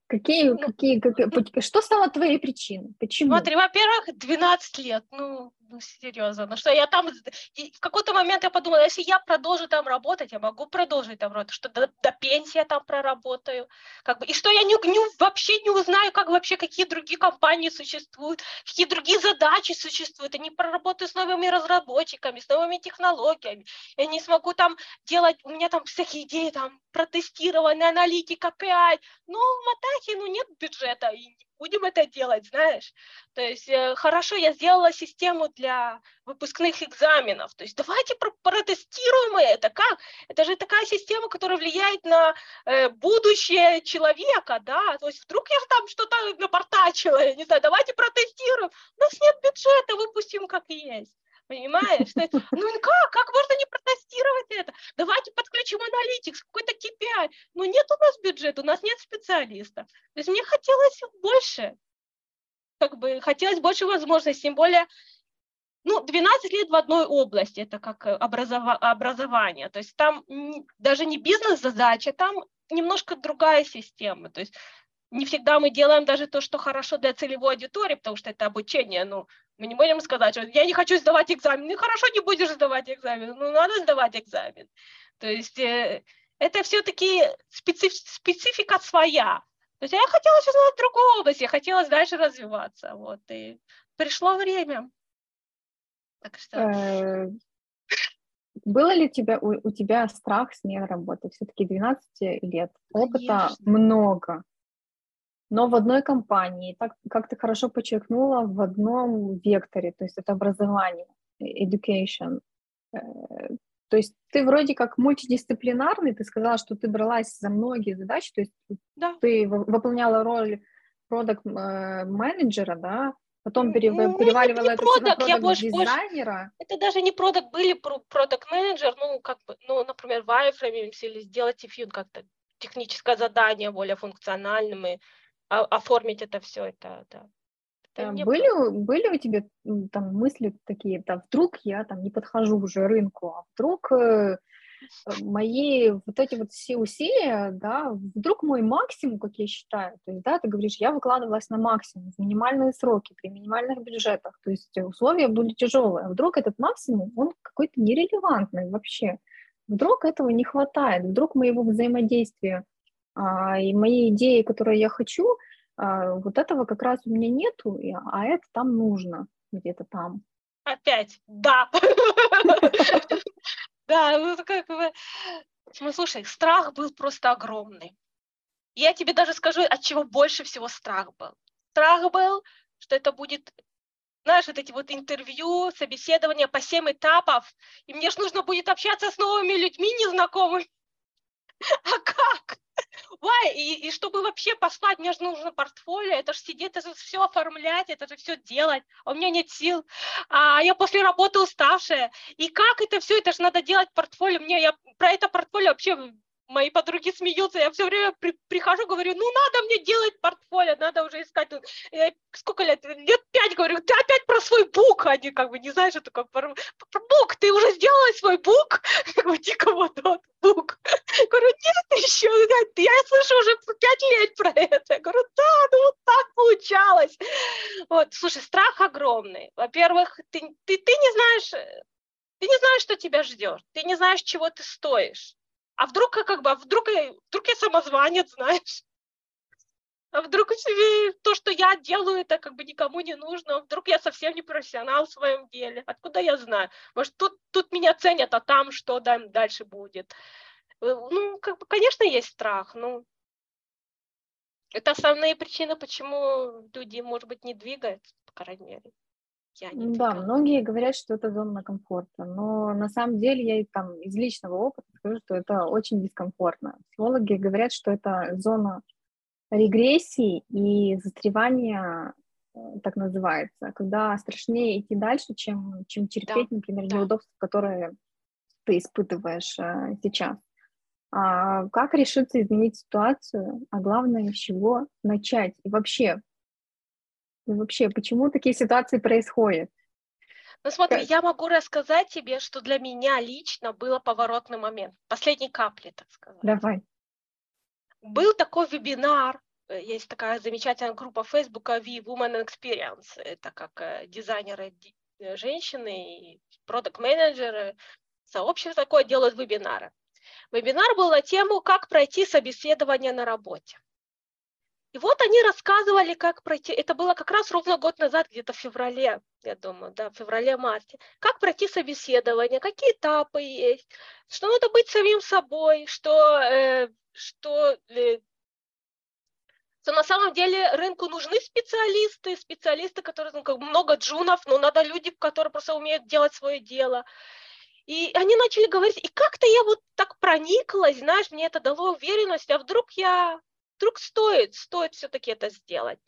Какие, ну, какие, какие, что стало твоей причиной? Почему? Смотри, во-первых, 12 лет, ну, ну серьезно, ну что я там, и в какой-то момент я подумала, если я продолжу там работать, я могу продолжить там работать, что до, до пенсии я там проработаю, как бы, и что я не, не, вообще не узнаю, как вообще, какие другие компании существуют, какие другие задачи существуют, я не проработаю с новыми разработчиками, с новыми технологиями, я не смогу там делать, у меня там всякие идеи, там, протестирование, аналитика, KPI, ну, в Матахе, ну, нет бюджета, и будем это делать, знаешь. То есть э, хорошо, я сделала систему для выпускных экзаменов, то есть давайте протестируем это, как? Это же такая система, которая влияет на э, будущее человека, да, то есть вдруг я там что-то напортачила, я не знаю, давайте протестируем, у нас нет бюджета, выпустим как есть. Понимаешь? ну как? Как можно не протестировать это? Давайте подключим аналитикс, какой-то KPI. Ну нет у нас бюджета, у нас нет специалистов. То есть мне хотелось больше. Как бы хотелось больше возможностей, тем более ну, 12 лет в одной области, это как образова- образование. То есть там даже не бизнес-задача, там немножко другая система. То есть не всегда мы делаем даже то, что хорошо для целевой аудитории, потому что это обучение, ну, мы не можем сказать, что я не хочу сдавать экзамен. Ну, хорошо, не будешь сдавать экзамен, ну, надо сдавать экзамен. То есть э, это все-таки специф, специфика своя. То есть я хотела сейчас в другую область, я хотела дальше развиваться, вот, и пришло время. Так что... Э, было ли тебя, у, у тебя страх смены работы? Все-таки 12 лет, опыта Конечно. много но в одной компании, так как ты хорошо подчеркнула, в одном векторе, то есть это образование, education. Э, то есть ты вроде как мультидисциплинарный, ты сказала, что ты бралась за многие задачи, то есть да. ты выполняла роль продукт э, менеджера, да, потом ну, переваливала это, это на продукт дизайнера. Это даже не продукт, были продукт менеджер, ну как бы, ну например, iFrame или сделать Ifune как-то техническое задание более функциональным и оформить это все, это, да. Это э, были, было. были у тебя там мысли такие, да, вдруг я там не подхожу уже рынку, а вдруг э, мои вот эти вот все усилия, да, вдруг мой максимум, как я считаю, то есть, да, ты говоришь, я выкладывалась на максимум, в минимальные сроки, при минимальных бюджетах, то есть условия были тяжелые, а вдруг этот максимум, он какой-то нерелевантный вообще, вдруг этого не хватает, вдруг моего взаимодействия а, и мои идеи, которые я хочу, а, вот этого как раз у меня нету, а это там нужно, где-то там. Опять, да. Да, ну как бы... Ну, слушай, страх был просто огромный. Я тебе даже скажу, от чего больше всего страх был. Страх был, что это будет знаешь, вот эти вот интервью, собеседования по семь этапов, и мне же нужно будет общаться с новыми людьми незнакомыми. А как? Why? И, и чтобы вообще послать, мне же нужно портфолио, это же сидеть, это же все оформлять, это же все делать, а у меня нет сил, а я после работы уставшая, и как это все, это же надо делать портфолио, мне я про это портфолио вообще мои подруги смеются, я все время при, прихожу, говорю, ну надо мне делать портфолио, надо уже искать. Я, сколько лет? Лет пять говорю, ты опять про свой бук, они как бы не знаешь, что такое про, про бук, ты уже сделала свой бук? Я говорю, дико вот тот бук. Говорю, нет, еще, я слышу уже пять лет про это. Я говорю, да, ну вот так получалось. Вот, слушай, страх огромный. Во-первых, ты, ты, ты не знаешь, ты не знаешь, что тебя ждет, ты не знаешь, чего ты стоишь а вдруг как бы, а вдруг, вдруг я самозванец, знаешь? А вдруг то, что я делаю, это как бы никому не нужно, а вдруг я совсем не профессионал в своем деле. Откуда я знаю? Может, тут, тут меня ценят, а там что дальше будет? Э, ну, как бы, конечно, есть страх, но это основные причины, почему люди, может быть, не двигаются, по крайней мере не Да, многие говорят, что это зона комфорта, но на самом деле я и там из личного опыта скажу, что это очень дискомфортно. Психологи говорят, что это зона регрессии и застревания, э, так называется, когда страшнее идти дальше, чем, чем терпеть, да, например, да. неудобства, которые ты испытываешь э, сейчас. А как решиться изменить ситуацию, а главное, с чего начать? И вообще, и вообще, почему такие ситуации происходят? Ну смотри, я могу рассказать тебе, что для меня лично было поворотный момент, последней капли, так сказать. Давай. Был такой вебинар, э, есть такая замечательная группа Facebook V Woman Experience, это как э, дизайнеры э, женщины продукт-менеджеры, сообщество такое делают вебинары. Вебинар был на тему, как пройти собеседование на работе. И вот они рассказывали, как пройти, это было как раз ровно год назад, где-то в феврале, я думаю, да, в феврале-марте, как пройти собеседование, какие этапы есть, что надо быть самим собой, что, э, что, э, что на самом деле рынку нужны специалисты, специалисты, которые, ну, как много джунов, но надо люди, которые просто умеют делать свое дело. И они начали говорить, и как-то я вот так прониклась, знаешь, мне это дало уверенность, а вдруг я вдруг стоит, стоит все-таки это сделать.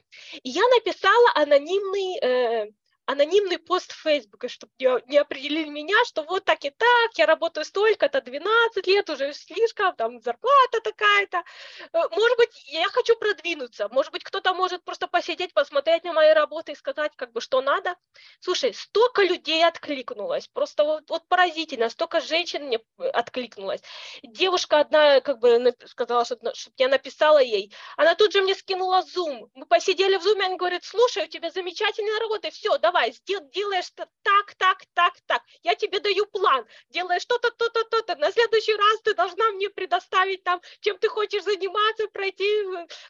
И я написала анонимный э, анонимный пост в Фейсбуке, чтобы не определили меня, что вот так и так, я работаю столько-то, 12 лет, уже слишком, там зарплата такая-то. Э, может быть, я хочу продвинуться, может быть, кто-то может просто посидеть, посмотреть на мои работы и сказать, как бы, что надо. Слушай, столько людей откликнулось, просто вот, вот поразительно, столько женщин мне откликнулось. Девушка одна, как бы, сказала, чтобы, я написала ей, она тут же мне скинула Zoom, мы посидели в Zoom, она говорит, слушай, у тебя замечательная работа, все, давай, давай, делаешь так, так, так, так, я тебе даю план, делаешь что-то, то-то, то-то, на следующий раз ты должна мне предоставить там, чем ты хочешь заниматься, пройти,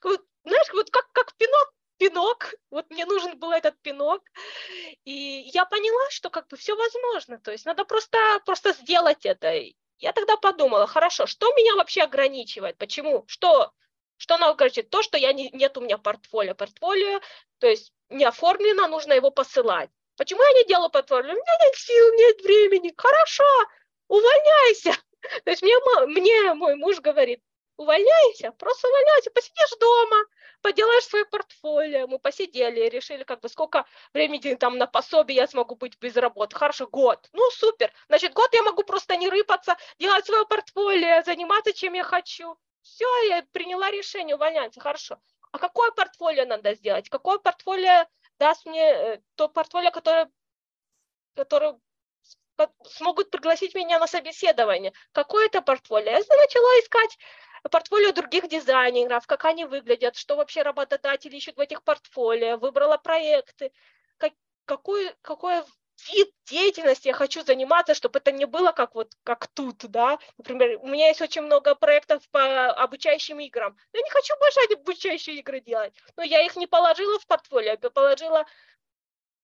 вот, знаешь, вот как, как пинок, пинок, вот мне нужен был этот пинок, и я поняла, что как бы все возможно, то есть надо просто, просто сделать это. Я тогда подумала, хорошо, что меня вообще ограничивает, почему, что, что она говорит, то, что я не, нет у меня портфолио. Портфолио, то есть не оформлено, нужно его посылать. Почему я не делаю портфолио? У меня нет сил, нет времени. Хорошо, увольняйся. То есть мне, мне мой муж говорит, увольняйся, просто увольняйся, посидишь дома, поделаешь свое портфолио. Мы посидели, решили, как бы, сколько времени там на пособие я смогу быть без работы. Хорошо, год. Ну, супер. Значит, год я могу просто не рыпаться, делать свое портфолио, заниматься, чем я хочу. Все, я приняла решение увольняться. Хорошо а какое портфолио надо сделать, какое портфолио даст мне э, то портфолио, которое, которое смогут пригласить меня на собеседование. Какое это портфолио? Я начала искать портфолио других дизайнеров, как они выглядят, что вообще работодатели ищут в этих портфолио, выбрала проекты, как, какую, какое вид деятельности я хочу заниматься, чтобы это не было как вот как тут, да. Например, у меня есть очень много проектов по обучающим играм. Я не хочу больше обучающие игры делать, но я их не положила в портфолио, я положила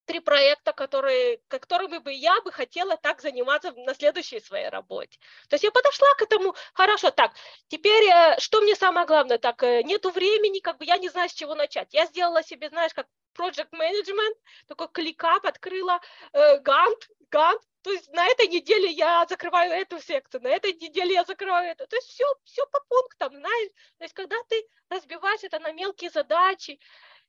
три проекта, которые, которыми бы я бы хотела так заниматься на следующей своей работе. То есть я подошла к этому, хорошо, так, теперь э, что мне самое главное, так, э, нету времени, как бы я не знаю, с чего начать. Я сделала себе, знаешь, как project management, такой кликап, открыла э, Gantt, Gantt, то есть на этой неделе я закрываю эту секцию, на этой неделе я закрываю эту. То есть все, все по пунктам, знаешь. То есть когда ты разбиваешь это на мелкие задачи,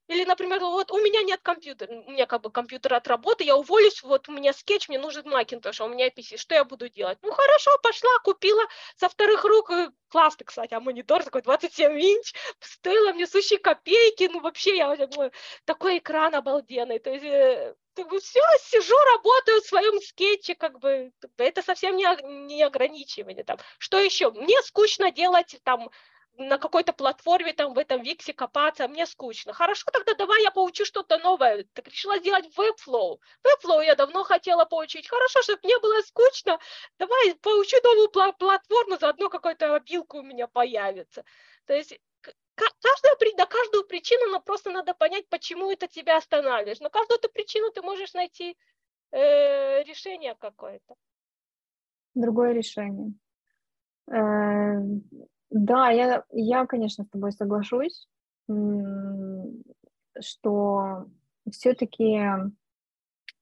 Или, например, вот у меня нет компьютера, у меня как бы компьютер от работы, я уволюсь, вот у меня скетч, мне нужен Macintosh, а у меня PC, что я буду делать? Ну, хорошо, пошла, купила со вторых рук, э, классный, кстати, а монитор такой 27 инч, стоило мне сущие копейки, ну, вообще, я ну, такой экран обалденный, то есть э, все, сижу, работаю в своем скетче, как бы это совсем не, не ограничивание. Там. Что еще? Мне скучно делать там на какой-то платформе там в этом Виксе копаться, мне скучно. Хорошо, тогда давай я поучу что-то новое. Так решила сделать Webflow. Webflow я давно хотела поучить. Хорошо, чтобы мне было скучно, давай поучу новую платформу, заодно какая-то обилка у меня появится. То есть каждая, на каждую причину, но просто надо понять, почему это тебя останавливаешь. На каждую эту причину ты можешь найти э, решение какое-то. Другое решение. Да, я, я, конечно, с тобой соглашусь, что все-таки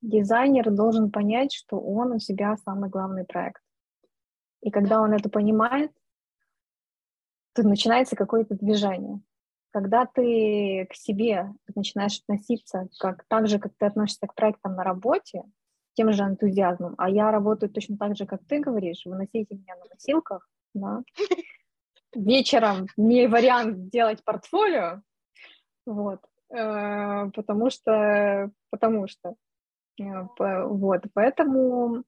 дизайнер должен понять, что он у себя самый главный проект. И когда он это понимает, то начинается какое-то движение. Когда ты к себе начинаешь относиться как, так же, как ты относишься к проектам на работе, тем же энтузиазмом, а я работаю точно так же, как ты говоришь, выносите меня на носилках, да, вечером не вариант делать портфолио, вот, э, потому что, потому что, э, вот, поэтому,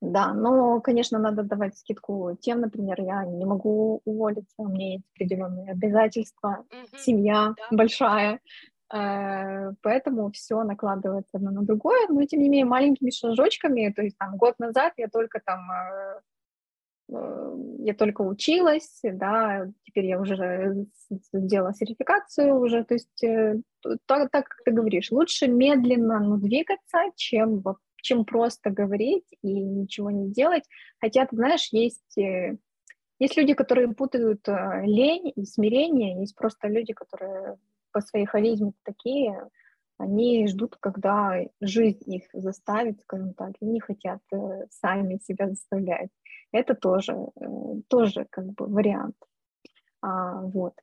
да, но, конечно, надо давать скидку тем, например, я не могу уволиться, у меня есть определенные обязательства, mm-hmm. семья да. большая, э, поэтому все накладывается одно на другое, но тем не менее маленькими шажочками, то есть там год назад я только там я только училась, да, теперь я уже сделала сертификацию уже, то есть э, так, так как ты говоришь, лучше медленно, но двигаться, чем, чем просто говорить и ничего не делать, хотя, ты знаешь, есть, э, есть люди, которые путают э, лень и смирение, есть просто люди, которые по своей харизме такие, они ждут, когда жизнь их заставит, скажем так, и не хотят сами себя заставлять. Это тоже, э, тоже как бы вариант. А, вот.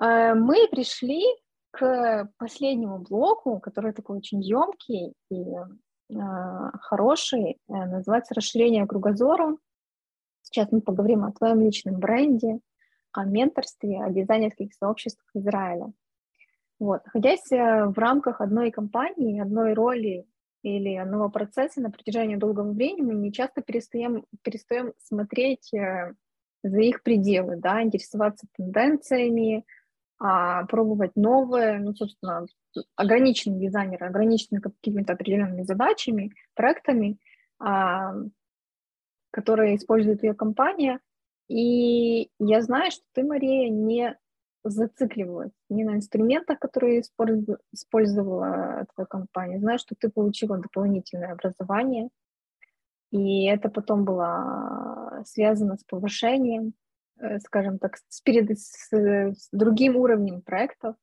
Э, мы пришли к последнему блоку, который такой очень емкий и э, хороший, называется «Расширение кругозора». Сейчас мы поговорим о твоем личном бренде, о менторстве, о дизайнерских сообществах Израиля. Вот. Находясь в рамках одной компании, одной роли или одного процесса на протяжении долгого времени, не часто перестаем, перестаем смотреть э, за их пределы, да, интересоваться тенденциями, а, пробовать новые, ну, собственно, ограниченные дизайнеры, ограниченные какими-то определенными задачами, проектами, а, которые использует ее компания. И я знаю, что ты, Мария, не зацикливалась не на инструментах, которые использовала твоя компания. Знаю, что ты получила дополнительное образование, и это потом было связано с повышением, э, скажем так, с, перед, с, с другим уровнем проектов,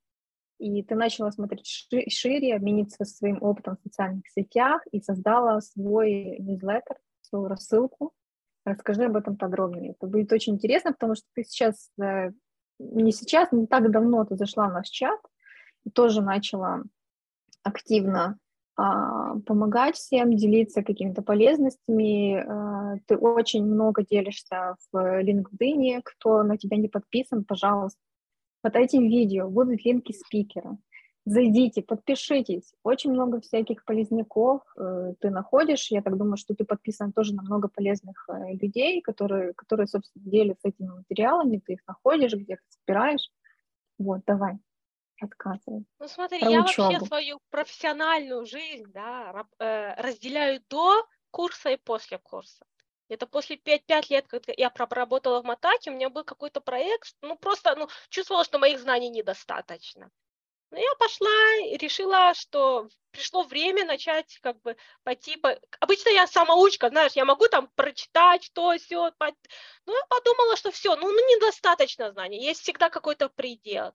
и ты начала смотреть шире, обмениться своим опытом в социальных сетях и создала свой ньюзлеттер, свою рассылку. Расскажи об этом подробнее. Это будет очень интересно, потому что ты сейчас э, не сейчас, не так давно ты зашла в наш чат и тоже начала активно а, помогать всем, делиться какими-то полезностями. А, ты очень много делишься в LinkedIn. Кто на тебя не подписан, пожалуйста, под этим видео будут линки спикера. Зайдите, подпишитесь. Очень много всяких полезняков э, ты находишь. Я так думаю, что ты подписан тоже на много полезных э, людей, которые, которые, собственно, делятся этими материалами. Ты их находишь, где-то собираешь. Вот, давай, рассказывай. Ну смотри, Про я учебу. вообще свою профессиональную жизнь да, э, разделяю до курса и после курса. Это после 5, 5 лет, когда я проработала в Матаке, у меня был какой-то проект, ну просто ну, чувствовала, что моих знаний недостаточно. Но я пошла и решила, что пришло время начать как бы пойти по... Обычно я самоучка, знаешь, я могу там прочитать то, все. По... Но я подумала, что все, ну, ну недостаточно знаний, есть всегда какой-то предел.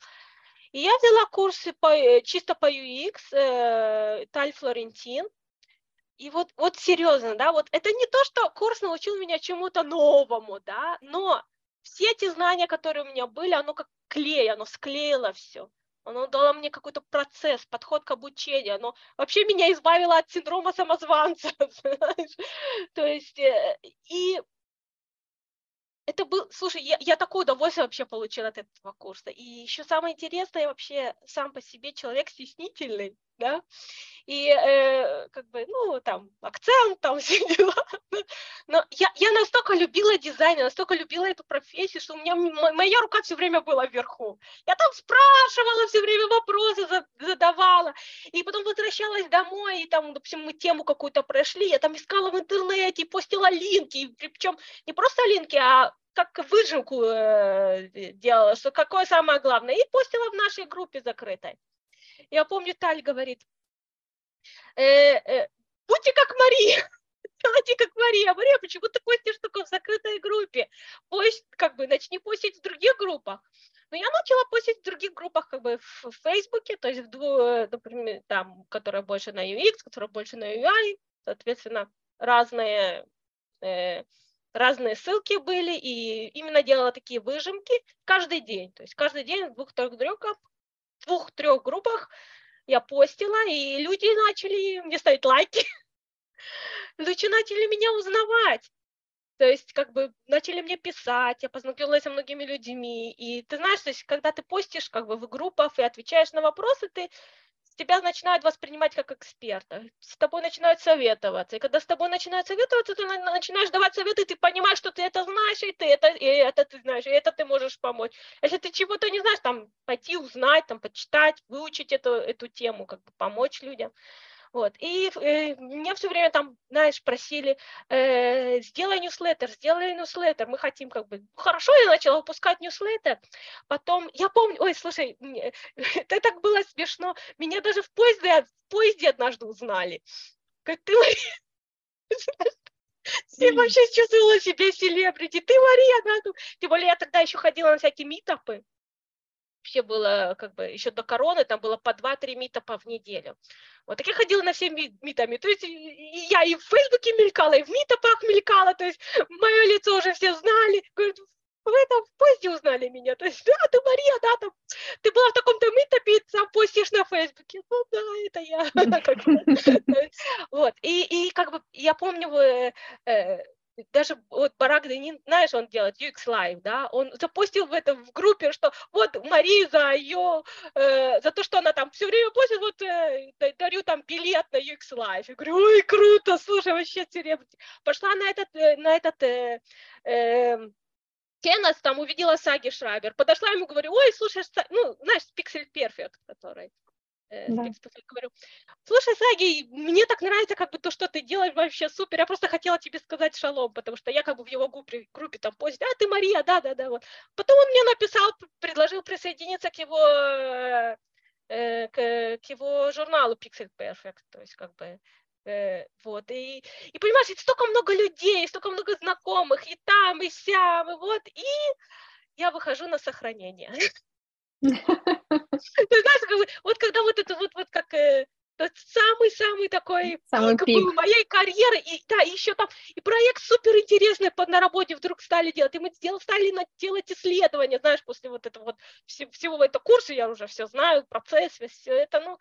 И я взяла курсы по, э, чисто по UX, э, Таль Флорентин, и вот, вот серьезно, да, вот это не то, что курс научил меня чему-то новому, да, но все эти знания, которые у меня были, оно как клей, оно склеило все. Оно дало мне какой-то процесс, подход к обучению, оно вообще меня избавило от синдрома самозванца, то есть, э, и это был, слушай, я, я такое удовольствие вообще получила от этого курса. И еще самое интересное, вообще сам по себе человек стеснительный, да, и э, как бы, ну, там, акцент, там все дела. Но я, я настолько любила дизайн, я настолько любила эту профессию, что у меня моя рука все время была вверху. Я там спрашивала все время вопросы, задавала, и потом возвращалась домой, и там, допустим, мы тему какую-то прошли, я там искала в интернете, постила линки, причем не просто линки, а как выжимку э, делала, что какое самое главное, и постила в нашей группе закрытой. Я помню, Таль говорит, э, э, будьте как Мария, делайте как Мария. Мария, почему ты постишь только в закрытой группе? Пост, как бы, начни постить в других группах. Но я начала постить в других группах, как бы в Фейсбуке, то есть, в дву, например, там, которая больше на UX, которая больше на UI, соответственно, разные э, разные ссылки были, и именно делала такие выжимки каждый день. То есть каждый день в двух-трех группах, двух-трех группах я постила, и люди начали мне ставить лайки. Люди начали меня узнавать. То есть, как бы, начали мне писать, я познакомилась со многими людьми. И ты знаешь, то есть, когда ты постишь, как бы, в группах и отвечаешь на вопросы, ты тебя начинают воспринимать как эксперта, с тобой начинают советоваться. И когда с тобой начинают советоваться, ты начинаешь давать советы, ты понимаешь, что ты это знаешь, и ты это, и это ты знаешь, и это ты можешь помочь. Если ты чего-то не знаешь, там пойти узнать, там почитать, выучить эту, эту тему, как бы помочь людям. Вот. И э, меня все время там, знаешь, просили, э, сделай ньюслеттер, сделай ньюслеттер, мы хотим как бы... Хорошо, я начала выпускать ньюслеттер, потом, я помню, ой, слушай, это так было смешно, меня даже в поезде, в поезде однажды узнали. Как ты, ты вообще чувствовала себя селебрити, ты Мария, да? Тем более я тогда еще ходила на всякие митапы, вообще было, как бы, еще до короны, там было по 2-3 митапа в неделю. Вот так я ходила на все митами, то есть я и в Фейсбуке мелькала, и в митапах мелькала, то есть мое лицо уже все знали, говорят, в этом в посте узнали меня, то есть, да, ты Мария, да, там, ты была в таком-то митапе, и сам постишь на Фейсбуке, ну да, это я, вот, и, как бы я помню, э, э, даже вот Барак Денин, знаешь, он делает UX Live, да, он запустил в этом в группе, что вот Марии за ее, э, за то, что она там все время постит, вот э, дарю там билет на UX Live. Я говорю, ой, круто, слушай, вообще церебрити. Пошла на этот, э, на этот э, э, Кеннес, там увидела Саги Шрайбер, подошла ему, говорю, ой, слушай, ну, знаешь, Pixel Perfect, который, да. говорю, слушай, Саги, мне так нравится как бы то, что ты делаешь, вообще супер, я просто хотела тебе сказать шалом, потому что я как бы в его группе, группе там постит, а ты Мария, да-да-да, вот. Потом он мне написал, предложил присоединиться к его, э, к, к его журналу Pixel Perfect, то есть как бы Э, вот, и, и понимаешь, столько много людей, столько много знакомых, и там, и сям, и вот, и я выхожу на сохранение. Ты знаешь, как бы, вот когда вот это вот, вот как э, самый-самый такой самый пик, пик. моей карьеры, и да, еще там, и проект супер интересный под на работе вдруг стали делать, и мы сделали, стали делать исследования, знаешь, после вот этого вот всего этого курса я уже все знаю, процесс, все это, ну,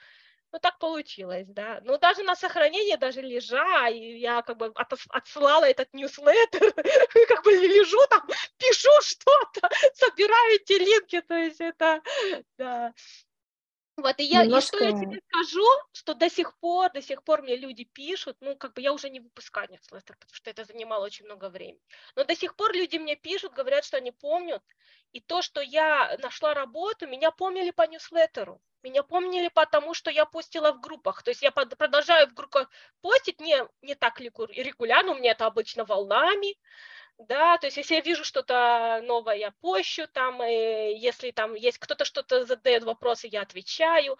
ну так получилось, да. Ну даже на сохранение, даже лежа, и я как бы от, отсылала этот ньюслеттер, как бы лежу там, пишу что-то, собираю эти линки, то есть это, да. Вот, и я, Немножко... и что я тебе скажу, что до сих пор, до сих пор мне люди пишут, ну, как бы я уже не выпускаю ньюслеттер, потому что это занимало очень много времени, но до сих пор люди мне пишут, говорят, что они помнят, и то, что я нашла работу, меня помнили по ньюслеттеру, меня помнили потому, что я постила в группах, то есть я продолжаю в группах постить, не, не так регулярно, у меня это обычно волнами, да, то есть если я вижу что-то новое, я пощу там, и если там есть кто-то что-то задает вопросы, я отвечаю,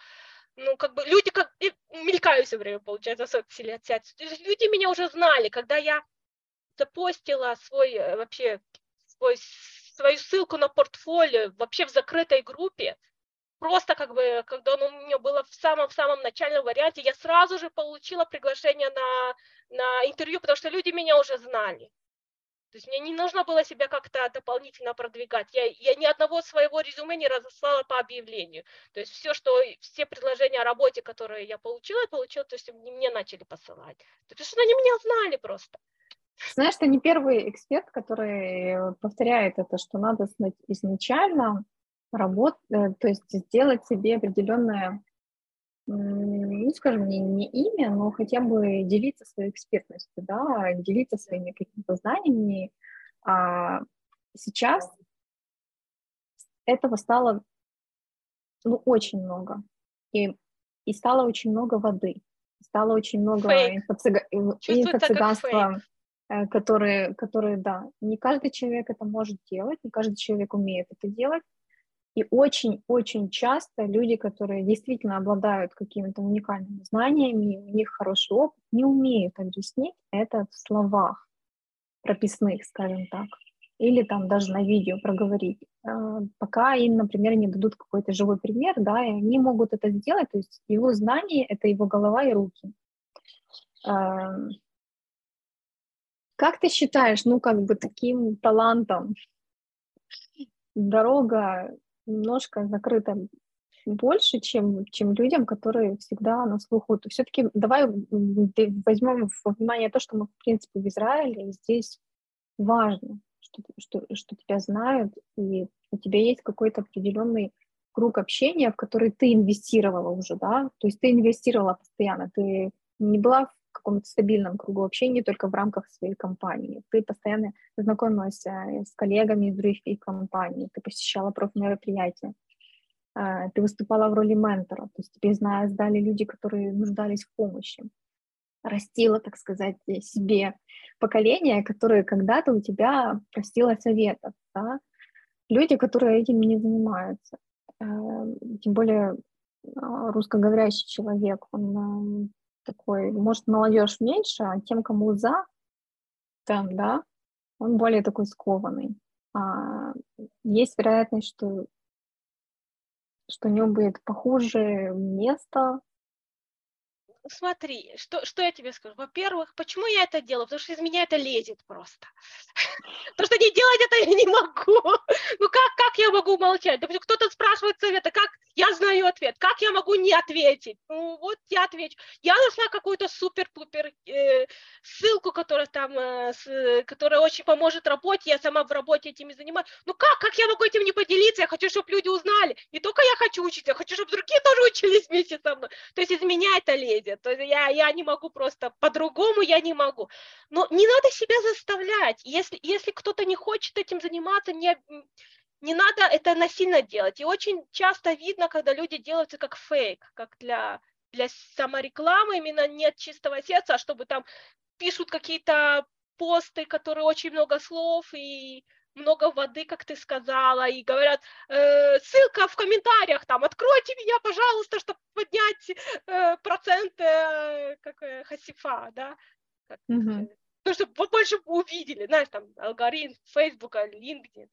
ну, как бы люди как мелькаю все время, получается, соцсети. Люди меня уже знали, когда я запостила свой э, вообще свой, свою ссылку на портфолио вообще в закрытой группе, просто как бы, когда оно у меня было в самом-самом начальном варианте, я сразу же получила приглашение на, на интервью, потому что люди меня уже знали. То есть мне не нужно было себя как-то дополнительно продвигать. Я, я ни одного своего резюме не разослала по объявлению. То есть все, что, все предложения о работе, которые я получила, получила, то есть мне начали посылать. Потому что они меня знали просто. Знаешь, ты не первый эксперт, который повторяет это, что надо изначально работать, э, то есть сделать себе определенное ну, скажем, не, не имя, но хотя бы делиться своей экспертностью, да, делиться своими какими-то знаниями. А сейчас этого стало ну, очень много. И, и стало очень много воды. Стало очень много инфо-цыга... инфо-цыганства, э, которые, которые, да, не каждый человек это может делать, не каждый человек умеет это делать. И очень-очень часто люди, которые действительно обладают какими-то уникальными знаниями, у них хороший опыт, не умеют объяснить это в словах прописных, скажем так, или там даже на видео проговорить, а, пока им, например, не дадут какой-то живой пример, да, и они могут это сделать, то есть его знание — это его голова и руки. Как ты считаешь, ну, как бы таким талантом дорога немножко закрыто больше, чем, чем людям, которые всегда на слуху. То все-таки давай возьмем во внимание то, что мы, в принципе, в Израиле, и здесь важно, что, что, что тебя знают, и у тебя есть какой-то определенный круг общения, в который ты инвестировала уже, да, то есть ты инвестировала постоянно, ты не была в каком-то стабильном кругу общения только в рамках своей компании. Ты постоянно знакомилась э, с коллегами из других компаний, ты посещала профмероприятия, э, ты выступала в роли ментора, то есть тебе знают, сдали люди, которые нуждались в помощи. Растила, так сказать, себе поколение, которое когда-то у тебя просило советов, да? люди, которые этим не занимаются. Э, тем более русскоговорящий человек, он такой, может, молодежь меньше, а тем, кому за, там, да, он более такой скованный. А есть вероятность, что, что у него будет похуже место, смотри, что, что я тебе скажу. Во-первых, почему я это делаю? Потому что из меня это лезет просто. Потому что не делать это я не могу. Ну как, как я могу молчать? Допустим, кто-то спрашивает совета, как я знаю ответ, как я могу не ответить? Ну вот я отвечу. Я нашла какую-то супер-пупер э, ссылку, которая там, э, с, которая очень поможет работе, я сама в работе этими занимаюсь. Ну как, как я могу этим не поделиться? Я хочу, чтобы люди узнали. Не только я хочу учиться, я хочу, чтобы другие тоже учились вместе со мной. То есть из меня это лезет то есть я, я не могу просто, по-другому я не могу. Но не надо себя заставлять. Если, если кто-то не хочет этим заниматься, не, не надо это насильно делать. И очень часто видно, когда люди делают это как фейк, как для, для саморекламы, именно нет чистого сердца, а чтобы там пишут какие-то посты, которые очень много слов, и много воды, как ты сказала, и говорят, э, ссылка в комментариях, там, откройте меня, пожалуйста, чтобы поднять э, процент э, как, э, хасифа, да, как, mm-hmm. ну, чтобы побольше увидели, знаешь, там, алгоритм Фейсбука, LinkedIn,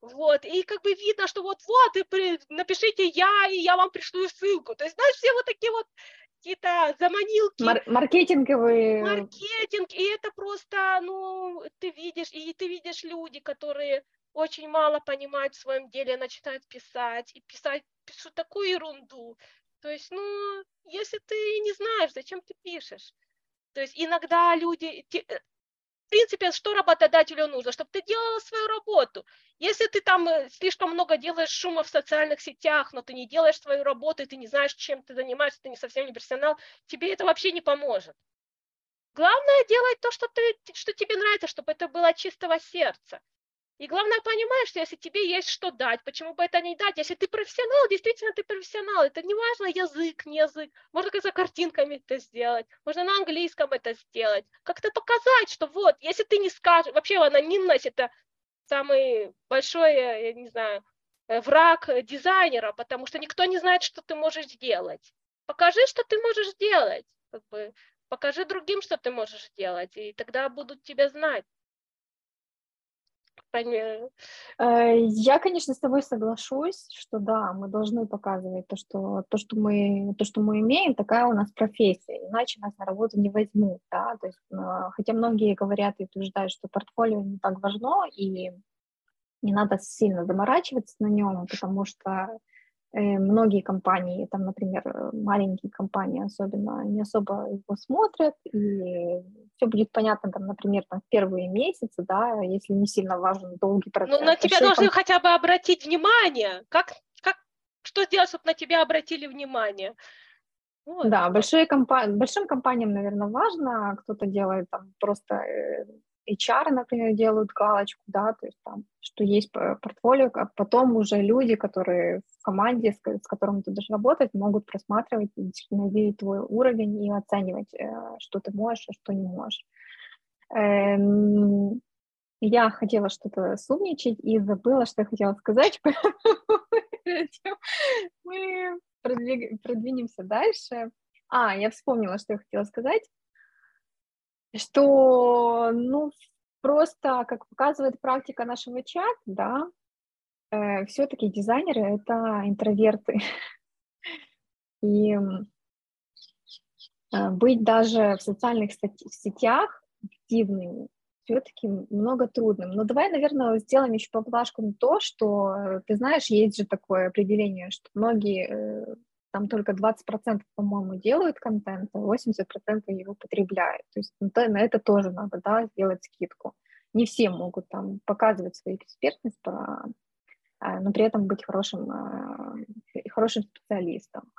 вот, и как бы видно, что вот-вот, и при, напишите я, и я вам пришлю ссылку, то есть, знаешь, все вот такие вот какие-то заманилки. Мар- маркетинговые. Маркетинг, и это просто, ну, ты видишь, и ты видишь люди, которые очень мало понимают в своем деле, начинают писать, и писать, пишут такую ерунду. То есть, ну, если ты не знаешь, зачем ты пишешь? То есть иногда люди, принципе, что работодателю нужно? Чтобы ты делала свою работу. Если ты там э, слишком много делаешь шума в социальных сетях, но ты не делаешь свою работу, и ты не знаешь, чем ты занимаешься, ты не совсем не профессионал, тебе это вообще не поможет. Главное делать то, что, ты, что тебе нравится, чтобы это было чистого сердца. И главное, понимаешь, что если тебе есть что дать, почему бы это не дать? Если ты профессионал, действительно ты профессионал. Это не важно язык, не язык. Можно как за картинками это сделать. Можно на английском это сделать. Как-то показать, что вот, если ты не скажешь... Вообще анонимность это самый большой, я не знаю, э, враг дизайнера, потому что никто не знает, что ты можешь делать. Покажи, что ты можешь делать. Как бы, покажи другим, что ты можешь делать, и тогда будут тебя знать. Э, я, конечно, с тобой соглашусь, что да, мы должны показывать то, что то, что мы то, что мы имеем, такая у нас профессия, иначе нас на работу не возьмут, да. То есть, а, хотя многие говорят и утверждают, что портфолио не так важно и не надо сильно заморачиваться на нем, потому что Э, многие компании, там, например, э, маленькие компании особенно, не особо его смотрят, и все будет понятно, там, например, там, в первые месяцы, да, если не сильно важен долгий процесс. Ну, на тебя должны комп... хотя бы обратить внимание. Как, как, что сделать, чтобы на тебя обратили внимание? Вот. Да, большие компа... большим компаниям, наверное, важно, кто-то делает там просто э, HR, например, делают галочку, да, то есть там, что есть портфолио, а потом уже люди, которые в команде, с, с которыми ты будешь работать, могут просматривать, видеть твой уровень и оценивать, э, что ты можешь, а что не можешь. Эм, я хотела что-то сумничать и забыла, что я хотела сказать, мы продвинемся дальше. А, я вспомнила, что я хотела сказать что, ну, просто, как показывает практика нашего чата, да, э, все-таки дизайнеры — это интроверты. И э, быть даже в социальных сетях активными все-таки много трудным. Но давай, наверное, сделаем еще поблажку на то, что, э, ты знаешь, есть же такое определение, что многие э, там только 20%, по-моему, делают контент, а 80% его потребляют. То есть на это тоже надо да, сделать скидку. Не все могут там показывать свою экспертность, а, но при этом быть хорошим, а, хорошим специалистом.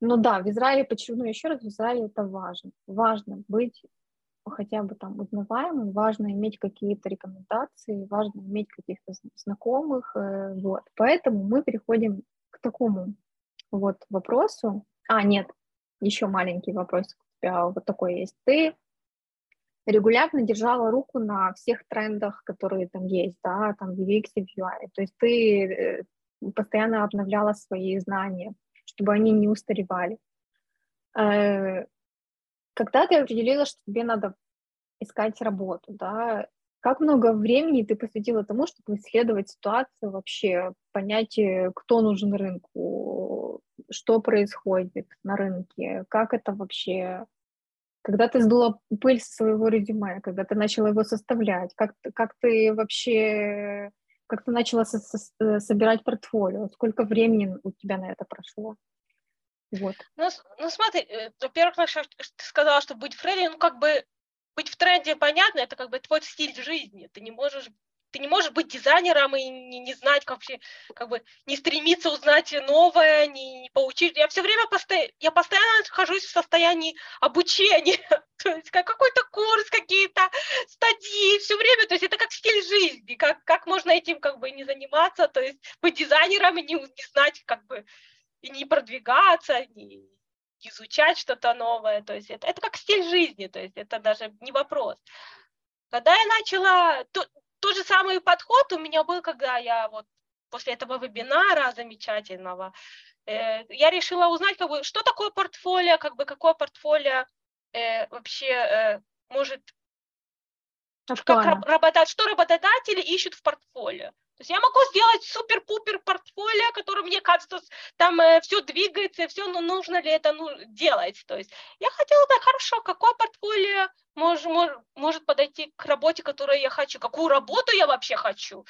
Ну да, в Израиле, почему, ну еще раз, в Израиле это важно. Важно быть хотя бы там узнаваемым, важно иметь какие-то рекомендации, важно иметь каких-то знакомых, э, вот. Поэтому мы переходим к такому вот вопросу. А, нет, еще маленький вопрос у тебя вот такой есть. Ты регулярно держала руку на всех трендах, которые там есть, да, там в UX и в UI. То есть ты э, постоянно обновляла свои знания, чтобы они не устаревали. Э, когда ты определила, что тебе надо искать работу, да, как много времени ты посвятила тому, чтобы исследовать ситуацию вообще, понять, э, кто нужен рынку, что происходит на рынке, как это вообще, когда ты сдула пыль со своего резюме, когда ты начала его составлять, как, как ты вообще, как ты начала со со э, собирать портфолио, сколько времени у тебя на это прошло? Вот. Ну, ну смотри, э, во-первых, ты сказала, что быть Фредди, ну как бы быть в тренде понятно, это как бы твой стиль жизни. Ты не можешь ты не можешь быть дизайнером и не, не знать, вообще, как бы, не стремиться узнать новое, не, не поучить. Я все время постоянно, я постоянно нахожусь в состоянии обучения, то есть как какой-то курс, какие-то стадии, все время, то есть это как стиль жизни, как, как можно этим как бы не заниматься, то есть быть дизайнером и не, не знать, как бы, и не продвигаться, не, изучать что-то новое, то есть это, это как стиль жизни, то есть это даже не вопрос. Когда я начала, то, тот же самый подход у меня был, когда я вот после этого вебинара замечательного, э, я решила узнать, как бы, что такое портфолио, как бы какое портфолио э, вообще э, может, как работать, что работодатели ищут в портфолио. То есть я могу сделать супер-пупер портфолио, которое мне кажется, там э, все двигается, все, но нужно ли это ну, делать? То есть я хотела, да, хорошо, какое портфолио может, может, может подойти к работе, которую я хочу, какую работу я вообще хочу.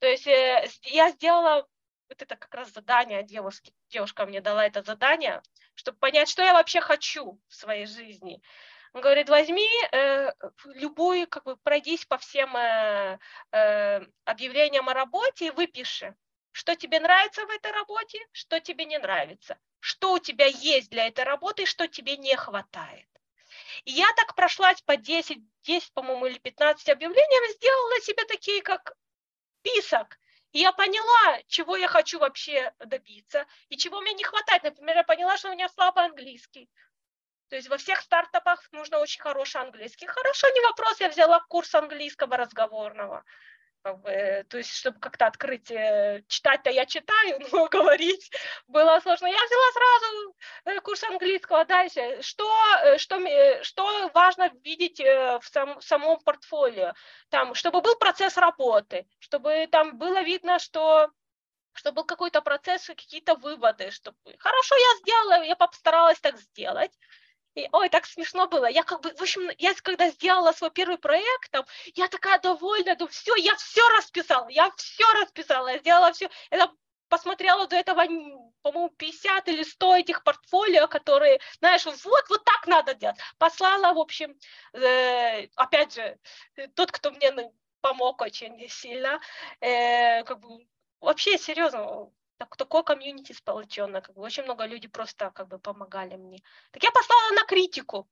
То есть э, я сделала вот это как раз задание девушки, девушка мне дала это задание, чтобы понять, что я вообще хочу в своей жизни. Он говорит, возьми э, любую, как бы пройдись по всем э, э, объявлениям о работе и выпиши, что тебе нравится в этой работе, что тебе не нравится, что у тебя есть для этой работы и что тебе не хватает. И я так прошлась по 10, 10, по-моему, или 15 объявлений, сделала себе такие, как список. И я поняла, чего я хочу вообще добиться и чего мне не хватает. Например, я поняла, что у меня слабый английский. То есть во всех стартапах нужно очень хороший английский. Хорошо, не вопрос, я взяла курс английского разговорного. как бы, то есть, чтобы как-то открыть, э, читать-то я читаю, но говорить было сложно. Я взяла сразу э, курс английского дальше. Что, э, что, что важно видеть в, сам, в самом портфолио? Там, чтобы был процесс работы, чтобы там было видно, что чтобы был какой-то процесс, какие-то выводы, чтобы хорошо я сделала, я постаралась так сделать, и, ой, так смешно было. Я как бы, в общем, я когда сделала свой первый проект, там, я такая довольна, думаю, все, я все расписала, я все расписала, я сделала все. Это посмотрела до этого, по-моему, 50 или 100 этих портфолио, которые, знаешь, вот, вот так надо делать. Послала, в общем, э, опять же, тот, кто мне помог очень сильно, э, как бы, вообще, серьезно, так, такое комьюнити сплоченное, как бы очень много людей просто как бы помогали мне. Так я послала на критику.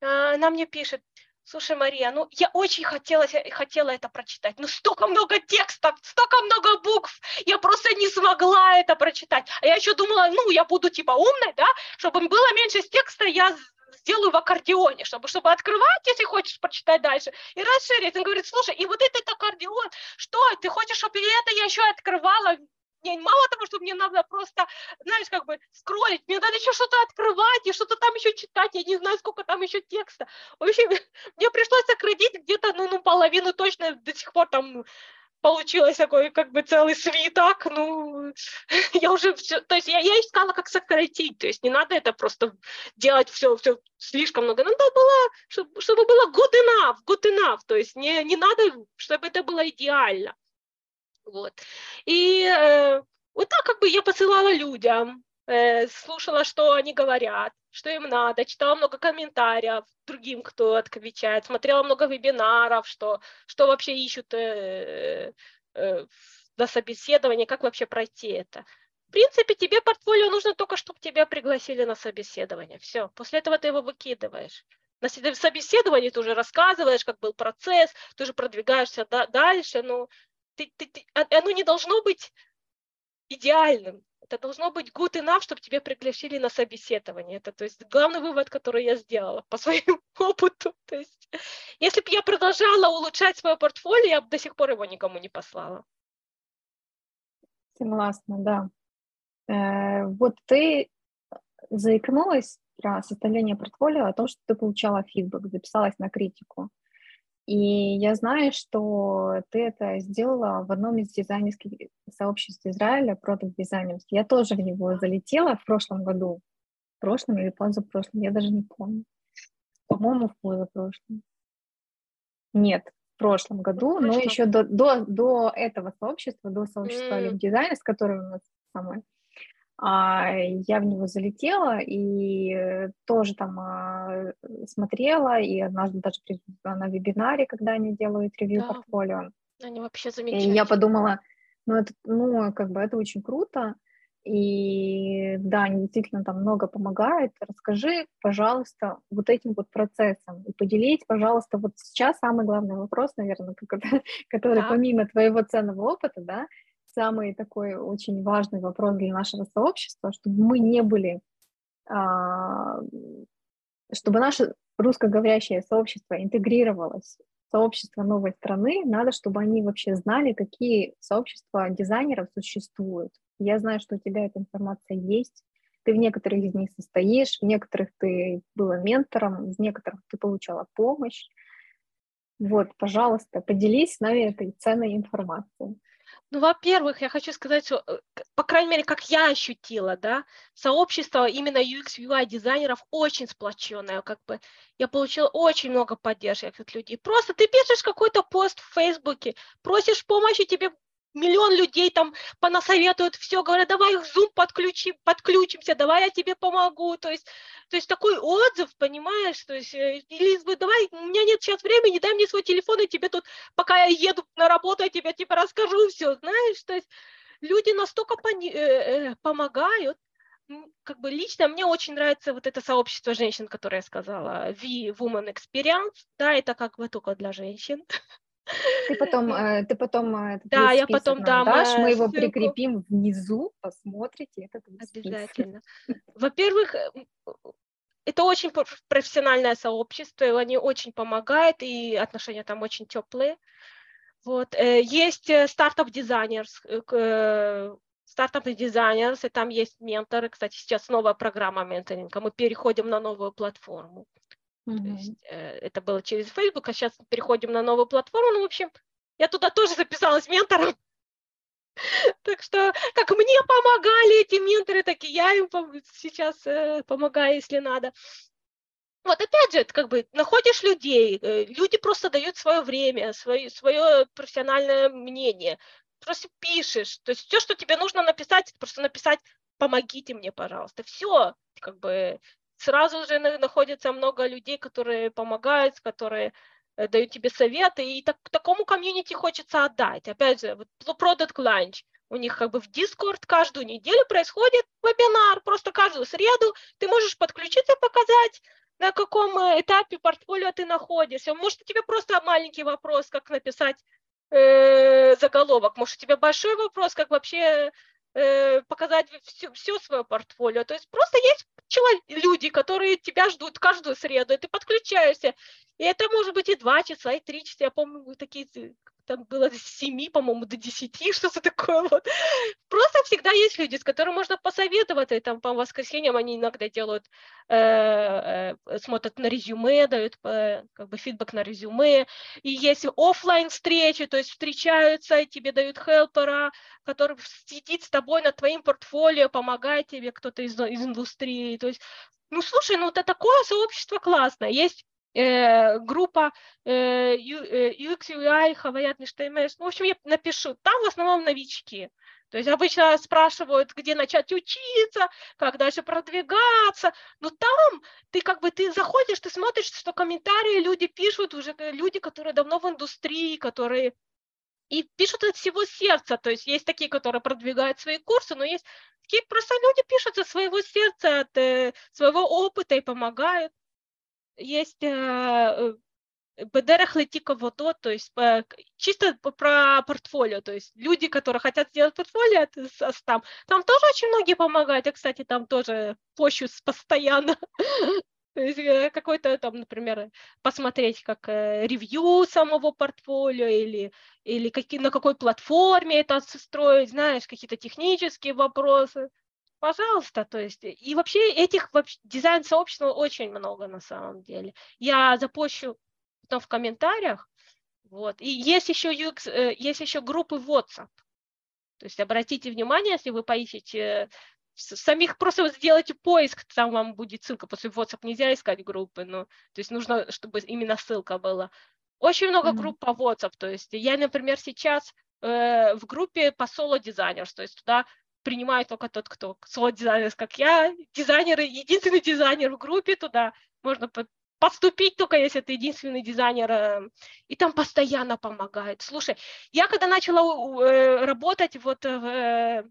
А, она мне пишет, слушай, Мария, ну я очень хотела, хотела это прочитать, но столько много текстов, столько много букв, я просто не смогла это прочитать. А я еще думала, ну я буду типа умной, да, чтобы было меньше текста, я сделаю в аккордеоне, чтобы, чтобы открывать, если хочешь прочитать дальше, и расширить. Он говорит, слушай, и вот этот аккордеон, что, ты хочешь, чтобы это я еще открывала мне мало того, что мне надо просто, знаешь, как бы скроллить, мне надо еще что-то открывать и что-то там еще читать, я не знаю, сколько там еще текста. В общем, мне пришлось сократить где-то, ну, ну, половину точно до сих пор там получилось такой как бы целый свиток, ну, я уже все, то есть я, я искала, как сократить, то есть не надо это просто делать все, все слишком много, надо было, чтобы, чтобы было good enough, good enough, то есть не, не надо, чтобы это было идеально. Вот. И э, вот так как бы я посылала людям, э, слушала, что они говорят, что им надо, читала много комментариев другим, кто отвечает, смотрела много вебинаров, что, что вообще ищут э, э, на собеседование, как вообще пройти это. В принципе, тебе портфолио нужно только, чтобы тебя пригласили на собеседование. Все, после этого ты его выкидываешь. На собеседовании ты уже рассказываешь, как был процесс, ты уже продвигаешься дальше, но ты, ты, ты, а, оно не должно быть идеальным. Это должно быть good enough, чтобы тебя пригласили на собеседование. Это, то есть, главный вывод, который я сделала по своему опыту. То есть, если бы я продолжала улучшать свое портфолио, я бы до сих пор его никому не послала. Согласна, да. Э, вот ты заикнулась про составление портфолио о том, что ты получала фидбэк, записалась на критику. И я знаю, что ты это сделала в одном из дизайнерских сообществ Израиля, продукт дизайнеров. Я тоже в него залетела в прошлом году. В прошлом или позапрошлом, я даже не помню. По-моему, в позапрошлом. Нет, в прошлом году, но еще до, до, до этого сообщества, до сообщества mm. дизайна, с которым у нас самое я в него залетела и тоже там а, смотрела, и однажды даже присутствовала на вебинаре, когда они делают ревью да. портфолио. Они вообще замечательные. И я подумала, ну, это, ну, как бы это очень круто, и да, они действительно там много помогают. Расскажи, пожалуйста, вот этим вот процессом и поделись, пожалуйста, вот сейчас самый главный вопрос, наверное, который да. помимо твоего ценного опыта, да, самый такой очень важный вопрос для нашего сообщества, чтобы мы не были, а, чтобы наше русскоговорящее сообщество интегрировалось в сообщество новой страны, надо, чтобы они вообще знали, какие сообщества дизайнеров существуют. Я знаю, что у тебя эта информация есть, ты в некоторых из них состоишь, в некоторых ты была ментором, в некоторых ты получала помощь. Вот, пожалуйста, поделись с нами этой ценной информацией. Ну, во-первых, я хочу сказать, что, э, по крайней мере, как я ощутила, да, сообщество именно UX, UI дизайнеров очень сплоченное, как бы я получила очень много поддержки от людей. Просто ты пишешь какой-то пост в Фейсбуке, просишь помощи, тебе миллион людей там понасоветуют, все, говорят, давай их Zoom подключим, подключимся, давай я тебе помогу, то есть, то есть такой отзыв, понимаешь, то есть, э, или давай, у меня нет сейчас времени, дай мне свой телефон, и тебе тут, пока я еду на работу, я тебе типа расскажу все, знаешь, то есть люди настолько пони- э, э, помогают, как бы лично мне очень нравится вот это сообщество женщин, которое я сказала, V Woman Experience, да, это как бы только для женщин. Ты потом, э, ты потом э, да, я потом дам дашь, мы его прикрепим внизу, посмотрите этот Обязательно. Во-первых, э, это очень профессиональное сообщество, и они очень помогают, и отношения там очень теплые. Вот. Есть стартап дизайнерс, стартап дизайнерс, и там есть менторы. Кстати, сейчас новая программа менторинга. Мы переходим на новую платформу. Mm-hmm. То есть, это было через Facebook, а сейчас переходим на новую платформу. Ну, в общем, я туда тоже записалась ментором. Так что как мне помогали эти менторы, так и я им сейчас э, помогаю, если надо. Вот опять же, как бы находишь людей, э, люди просто дают свое время, свое, свое профессиональное мнение, просто пишешь. То есть все, что тебе нужно написать, просто написать «помогите мне, пожалуйста». Все, как бы сразу же находится много людей, которые помогают, которые Э, дают тебе советы, и так, такому комьюнити хочется отдать. Опять же, вот Product Lunch, у них как бы в Discord каждую неделю происходит вебинар, просто каждую среду ты можешь подключиться, показать, на каком э, этапе портфолио ты находишься. Может, у тебя просто маленький вопрос, как написать э, заголовок, может, у тебя большой вопрос, как вообще показать все, все свое портфолио. То есть просто есть человек, люди, которые тебя ждут каждую среду, и ты подключаешься, и это может быть и два часа, и три часа. Я помню, такие там было с 7, по-моему, до 10, что-то такое вот. Просто всегда есть люди, с которыми можно посоветоваться, и там по воскресеньям они иногда делают, э, э, смотрят на резюме, дают э, как бы фидбэк на резюме, и есть офлайн встречи, то есть встречаются, и тебе дают хелпера, который сидит с тобой над твоим портфолио, помогает тебе кто-то из, из индустрии, то есть ну, слушай, ну это такое сообщество классное. Есть группа э, UX, UI, Хаваят, HTML. Ну, в общем, я напишу. Там в основном новички. То есть обычно спрашивают, где начать учиться, как дальше продвигаться. Но там ты как бы ты заходишь, ты смотришь, что комментарии люди пишут, уже э, люди, которые давно в индустрии, которые и пишут от всего сердца. То есть есть такие, которые продвигают свои курсы, но есть такие просто люди пишут от своего сердца, от э, своего опыта и помогают есть э, э, БДР Летиковото, то есть э, чисто про портфолио, то есть люди, которые хотят сделать портфолио, там, там тоже очень многие помогают, я, кстати, там тоже пощусь постоянно, то есть какой-то там, например, посмотреть как ревью самого портфолио или, или какие, на какой платформе это строить, знаешь, какие-то технические вопросы пожалуйста, то есть, и вообще этих вообще, дизайн-сообщества очень много на самом деле. Я запущу потом в комментариях, вот, и есть еще, UX, э, есть еще группы WhatsApp, то есть обратите внимание, если вы поищете самих просто сделайте поиск, там вам будет ссылка, после WhatsApp нельзя искать группы, ну, то есть нужно, чтобы именно ссылка была. Очень много mm-hmm. групп по WhatsApp, то есть я, например, сейчас э, в группе по соло-дизайнерс, то есть туда принимает только тот, кто соло-дизайнер, как я, дизайнеры, единственный дизайнер в группе, туда можно поступить только если ты единственный дизайнер, э, и там постоянно помогает. Слушай, я когда начала э, работать вот в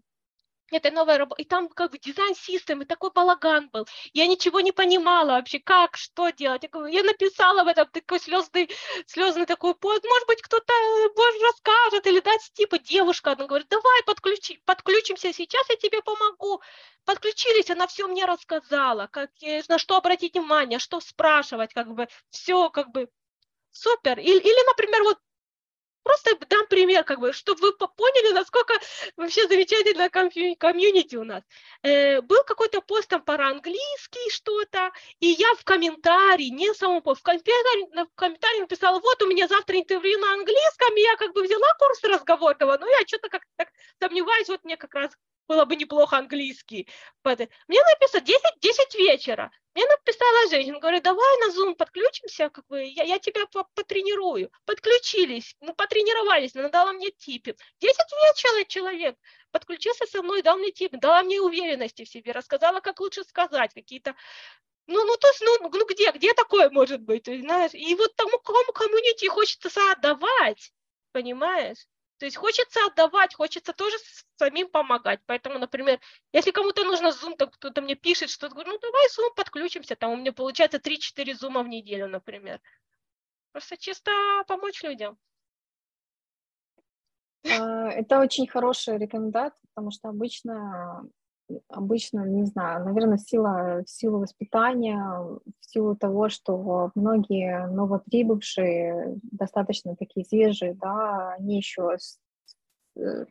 этой новой работы, и там как бы дизайн-систем, такой балаган был. Я ничего не понимала вообще, как, что делать. Я, я написала в этом такой слезный, слезный такой пост, может быть, кто-то может, э, расскажет или дать типа девушка, она говорит, давай подключи, подключимся сейчас, я тебе помогу. Подключились, она все мне рассказала, как, на что обратить внимание, что спрашивать, как бы, все как бы супер. Или, или например, вот Просто дам пример, как бы, чтобы вы поняли, насколько вообще замечательная комьюнити у нас. Э, был какой-то пост там про английский что-то, и я в комментарии, не самому в комментарии, в комментарии написала, вот у меня завтра интервью на английском, и я как бы взяла курс разговорного, но я что-то как-то так сомневаюсь, вот мне как раз было бы неплохо английский. Мне написано 10, 10 вечера. Мне написала женщина, говорит, давай на Zoom подключимся, как бы, я, я тебя потренирую. Подключились, мы потренировались, она дала мне типы. 10 вечера человек подключился со мной, дал мне типы, дала мне уверенности в себе, рассказала, как лучше сказать, какие-то ну, ну, то есть, ну, ну где, где такое может быть, знаешь? И вот тому, кому комьюнити хочется отдавать, понимаешь? То есть хочется отдавать, хочется тоже самим помогать. Поэтому, например, если кому-то нужно Zoom, там кто-то мне пишет, что говорю, ну давай Zoom подключимся, там у меня получается 3-4 зума в неделю, например. Просто чисто помочь людям. А, это очень хорошая рекомендация, потому что обычно обычно, не знаю, наверное, сила, сила воспитания, в силу того, что многие новоприбывшие, достаточно такие свежие, да, они еще с, э,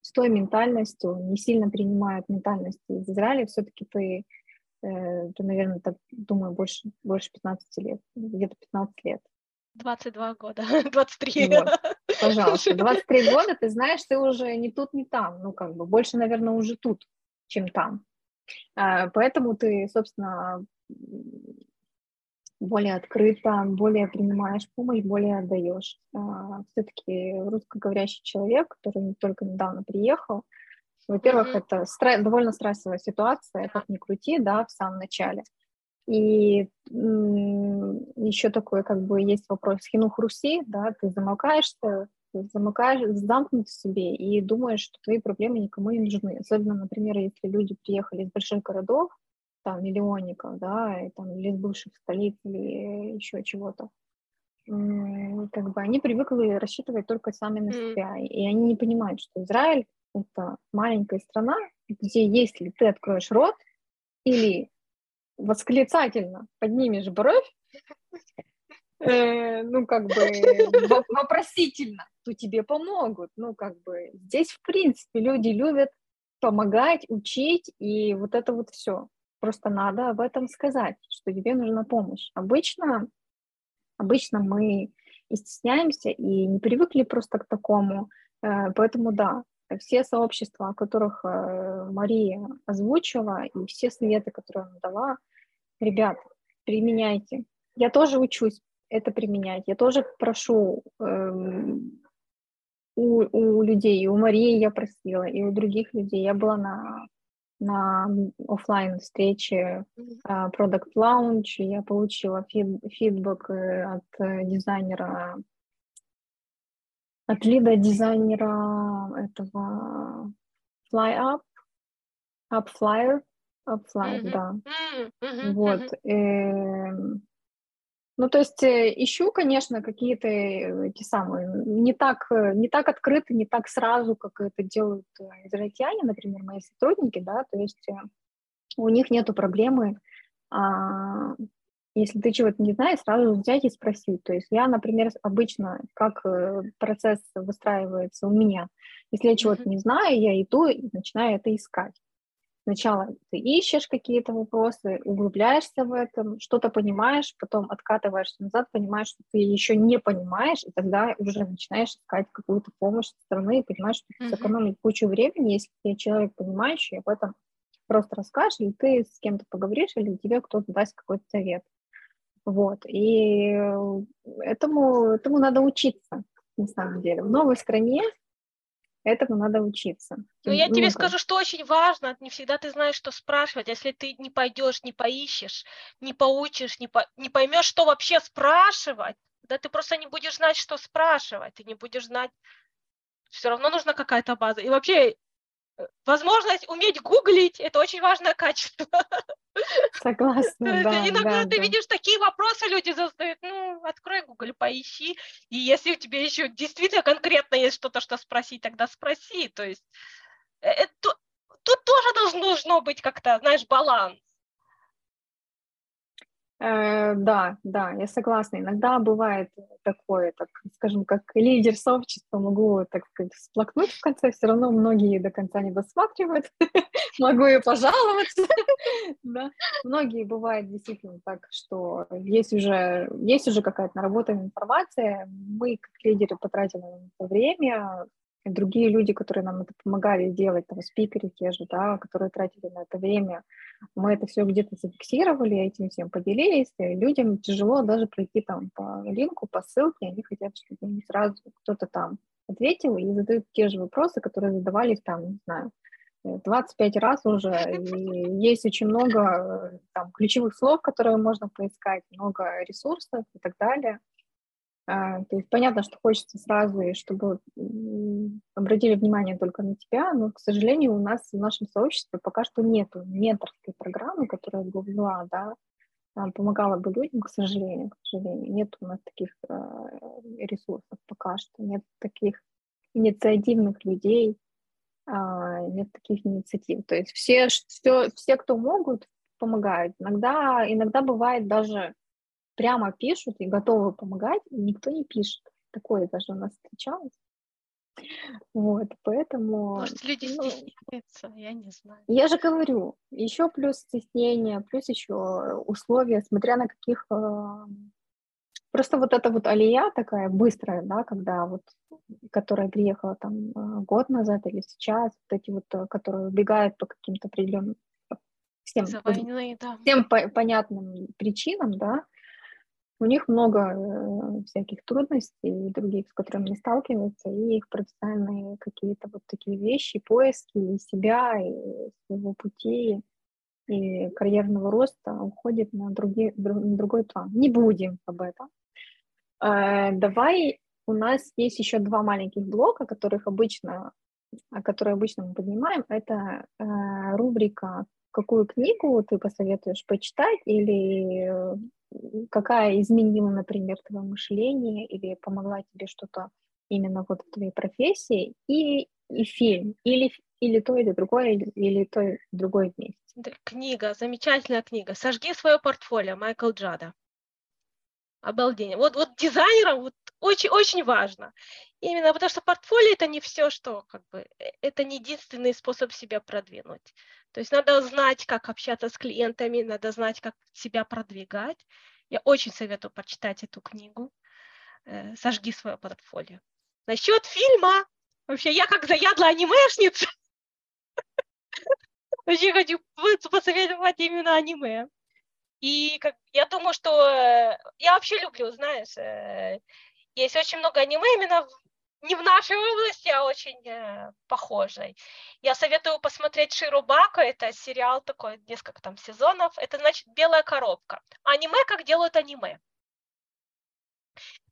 с той ментальностью не сильно принимают ментальность из Израиля, все-таки ты, э, ты, наверное, так думаю, больше, больше 15 лет, где-то 15 лет. 22 года, 23. Вот, пожалуйста, 23 года, ты знаешь, ты уже не тут, не там, ну, как бы, больше, наверное, уже тут, чем там. А, поэтому ты, собственно, более открыто, более принимаешь помощь, более отдаешь. А, Все-таки русскоговорящий человек, который только недавно приехал, во-первых, mm-hmm. это стра- довольно стрессовая ситуация, как ни крути, да, в самом начале. И еще такой, как бы, есть вопрос хинух Руси, да, ты замыкаешься, замыкаешь, замкнут в себе и думаешь, что твои проблемы никому не нужны. Особенно, например, если люди приехали из больших городов, там, миллионников, да, и, там, или из бывших столиц, или еще чего-то. Как бы они привыкли рассчитывать только сами на себя, mm. и они не понимают, что Израиль — это маленькая страна, где если ты откроешь рот или восклицательно поднимешь бровь, э, ну, как бы вопросительно, то тебе помогут. Ну, как бы здесь, в принципе, люди любят помогать, учить, и вот это вот все. Просто надо об этом сказать, что тебе нужна помощь. Обычно, обычно мы и стесняемся, и не привыкли просто к такому. Э, поэтому да, все сообщества, о которых э, Мария озвучила, и все советы, которые она дала, ребят, применяйте. Я тоже учусь это применять. Я тоже прошу эм, у, у людей, и у Марии я просила, и у других людей. Я была на, на офлайн встрече uh, Product Launch, я получила фид, фидбэк э, от э, дизайнера, от лида дизайнера этого FlyUp, UpFlyer, UpFlyer, mm-hmm. да. Mm-hmm. Вот. Mm-hmm. Ну, то есть э, ищу, конечно, какие-то э, эти самые, не так, э, не так открыто, не так сразу, как это делают израильтяне, например, мои сотрудники, да, то есть у них нету проблемы, а, если ты чего-то не знаешь, сразу взять и спросить. То есть я, например, обычно, как процесс выстраивается у меня, если я чего-то не знаю, я иду и начинаю это искать. Сначала ты ищешь какие-то вопросы, углубляешься в этом, что-то понимаешь, потом откатываешься назад, понимаешь, что ты еще не понимаешь, и тогда уже начинаешь искать какую-то помощь со стороны и понимаешь, что ты mm-hmm. сэкономить кучу времени, если ты человек понимающий, об этом просто расскажешь, или ты с кем-то поговоришь, или тебе кто-то даст какой-то совет. Вот, и этому, этому надо учиться, на самом деле. В новой стране Этому надо учиться. Ну, я тебе скажу, что очень важно, не всегда ты знаешь, что спрашивать. Если ты не пойдешь, не поищешь, не поучишь, не, по, не поймешь, что вообще спрашивать, да ты просто не будешь знать, что спрашивать, ты не будешь знать, все равно нужна какая-то база. И вообще возможность уметь гуглить – это очень важное качество. Согласна, да. Иногда да, ты да. видишь такие вопросы, люди задают, ну, открой Google, поищи, и если у тебя еще действительно конкретно есть что-то, что спросить, тогда спроси, то есть это, тут тоже должно, должно быть как-то, знаешь, баланс. Э, да, да, я согласна. Иногда бывает такое, так скажем, как лидер сообщества, могу, так сказать, всплакнуть в конце, все равно многие до конца не досматривают, могу и пожаловаться. да. Многие бывает действительно так, что есть уже, есть уже какая-то наработанная информация, мы как лидеры потратили время, другие люди, которые нам это помогали делать, там, спикеры те же, да, которые тратили на это время, мы это все где-то зафиксировали, этим всем поделились, и людям тяжело даже пройти там по линку, по ссылке, они хотят, чтобы им сразу кто-то там ответил и задают те же вопросы, которые задавались там, не знаю, 25 раз уже, и есть очень много там, ключевых слов, которые можно поискать, много ресурсов и так далее. А, то есть понятно, что хочется сразу, и чтобы обратили внимание только на тебя, но, к сожалению, у нас в нашем сообществе пока что нету менторской программы, которая бы вела, да, а, помогала бы людям, к сожалению, к сожалению. Нет у нас таких э, ресурсов пока что, нет таких инициативных людей, а, нет таких инициатив. То есть все, все, все, кто могут, помогают. Иногда, иногда бывает даже прямо пишут и готовы помогать, и никто не пишет. Такое даже у нас встречалось. Вот, поэтому... Может, люди ну, стесняются, я не знаю. Я же говорю, еще плюс стеснение, плюс еще условия, смотря на каких... Э, просто вот эта вот алия такая быстрая, да, когда вот, которая приехала там э, год назад или сейчас, вот эти вот, э, которые убегают по каким-то определенным всем, войны, да. всем по понятным причинам, да, у них много э, всяких трудностей других, с которыми они сталкиваются, и их профессиональные какие-то вот такие вещи, поиски и себя, и своего пути, и карьерного роста уходит на, другие, на другой план. Не будем об этом. Э, давай, у нас есть еще два маленьких блока, которых обычно, которые обычно мы поднимаем. Это э, рубрика какую книгу ты посоветуешь почитать или какая изменила, например, твое мышление или помогла тебе что-то именно вот в твоей профессии и, и фильм, или, или то, или другое, или, или то, и другое вместе. Книга, замечательная книга. «Сожги свое портфолио» Майкл Джада. Обалдение. Вот, вот дизайнерам вот очень, очень важно. Именно потому что портфолио это не все, что как бы, э, это не единственный способ себя продвинуть. То есть надо знать, как общаться с клиентами, надо знать, как себя продвигать. Я очень советую почитать эту книгу. Э, Сожги свое портфолио. Насчет фильма, вообще я как заядлая анимешница, очень хочу посоветовать именно аниме. И как, я думаю, что э, я вообще люблю, знаешь, э, есть очень много аниме именно не в нашей области, а очень э, похожей. Я советую посмотреть Ширубаку, это сериал такой, несколько там сезонов, это значит «Белая коробка». Аниме, как делают аниме.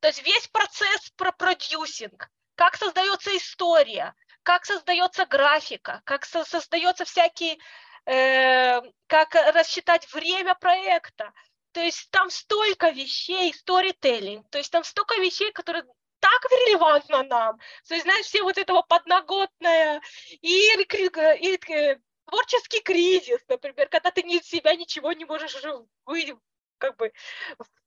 То есть весь процесс про продюсинг, как создается история, как создается графика, как со- создается всякие Э, как рассчитать время проекта. То есть там столько вещей, сторителлинг, то есть там столько вещей, которые так релевантно нам. То есть, знаешь, все вот этого подноготное и, и, и творческий кризис, например, когда ты из себя ничего не можешь вы, как бы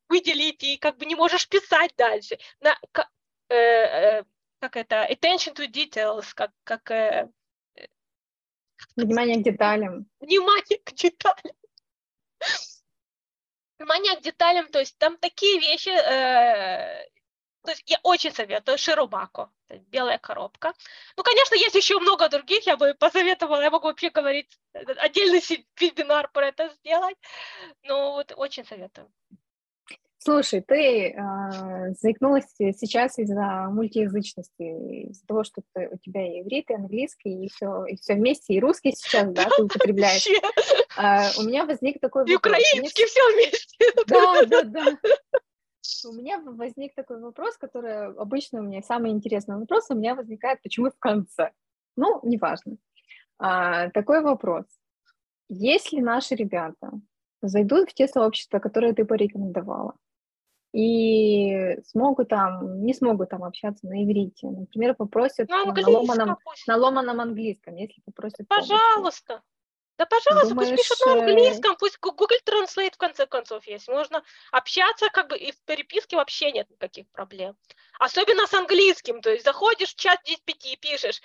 выделить и как бы не можешь писать дальше. На, как, э, э, как это, attention to details, как, как э, Внимание к деталям. Внимание к деталям. Внимание к деталям, то есть там такие вещи, э, то есть я очень советую Ширубако, белая коробка. Ну, конечно, есть еще много других, я бы посоветовала, я могу вообще говорить, э, отдельный вебинар про это сделать, но вот очень советую. Слушай, ты э, заикнулась сейчас из-за мультиязычности, из-за того, что ты, у тебя и иврит, и английский, и все, и все вместе, и русский сейчас, да, ты употребляешь. Э, у меня возник такой вопрос. И украинский все вместе. Да, да, да. У меня возник такой вопрос, который обычно у меня самый интересный вопрос у меня возникает, почему в конце. Ну, неважно. А, такой вопрос. Если наши ребята зайдут в те сообщества, которые ты порекомендовала, и смогут там, не смогут там общаться на иврите. Например, попросят ну, на, ломаном, на ломаном английском, если попросят Пожалуйста. Помощи. Да, пожалуйста, Думаешь, пусть пишут на э, английском, пусть Google Translate в конце концов есть. Можно общаться, как бы и в переписке вообще нет никаких проблем. Особенно с английским. То есть заходишь в чат GPT и пишешь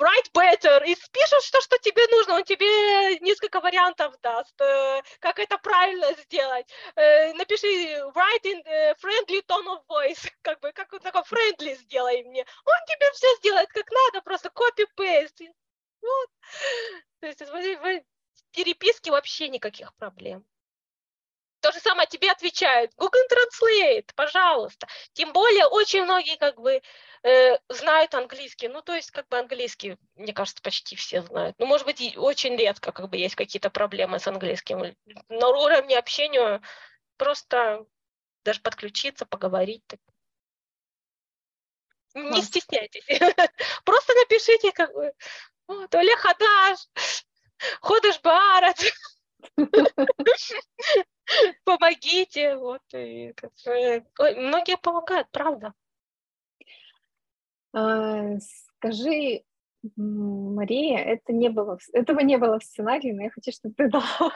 write better, и спишешь то, что тебе нужно, он тебе несколько вариантов даст, э, как это правильно сделать. Э, напиши write in friendly tone of voice, как бы, как вот такой friendly сделай мне. Он тебе все сделает как надо, просто copy-paste. Вот. То есть в переписке вообще никаких проблем. То же самое тебе отвечают. Google Translate, пожалуйста. Тем более очень многие как бы э, знают английский. Ну, то есть как бы английский, мне кажется, почти все знают. Ну, может быть, очень редко как бы есть какие-то проблемы с английским. На уровне общения просто даже подключиться, поговорить. Не стесняйтесь. Просто напишите как бы, Олег Хадаш, ходишь Барат. Помогите. Вот, и, многие помогают, правда. А, скажи, Мария, это не было, этого не было в сценарии, но я хочу, чтобы ты дала,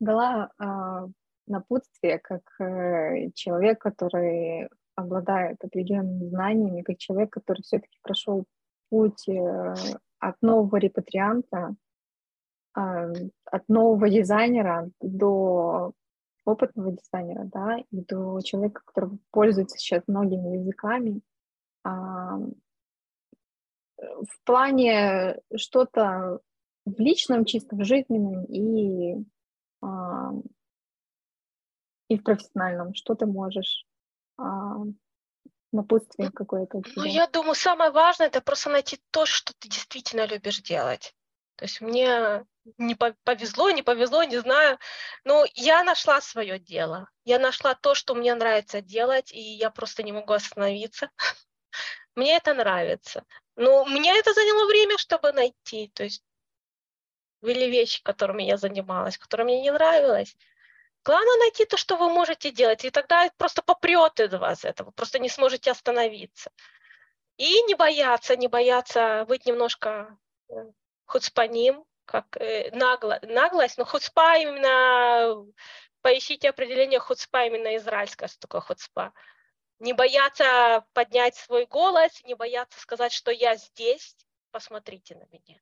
дала а, напутствие как э, человек, который обладает определенными знаниями, как человек, который все-таки прошел путь э, от нового репатрианта, э, от нового дизайнера до опытного дизайнера, да, и до человека, который пользуется сейчас многими языками, а, в плане что-то в личном, чисто в жизненном и, а, и в профессиональном, что ты можешь а, напутствие какое-то. Ну, я думаю, самое важное это просто найти то, что ты действительно любишь делать. То есть мне не повезло, не повезло, не знаю. Но я нашла свое дело. Я нашла то, что мне нравится делать, и я просто не могу остановиться. Мне это нравится. Но мне это заняло время, чтобы найти. То есть были вещи, которыми я занималась, которые мне не нравилось. Главное найти то, что вы можете делать, и тогда просто попрет из вас это, вы просто не сможете остановиться. И не бояться, не бояться быть немножко э, хуцпаним, как э, нагло, наглость, но хуцпа именно, поищите определение хуцпа именно израильское, что такое хуцпа. Не бояться поднять свой голос, не бояться сказать, что я здесь, посмотрите на меня.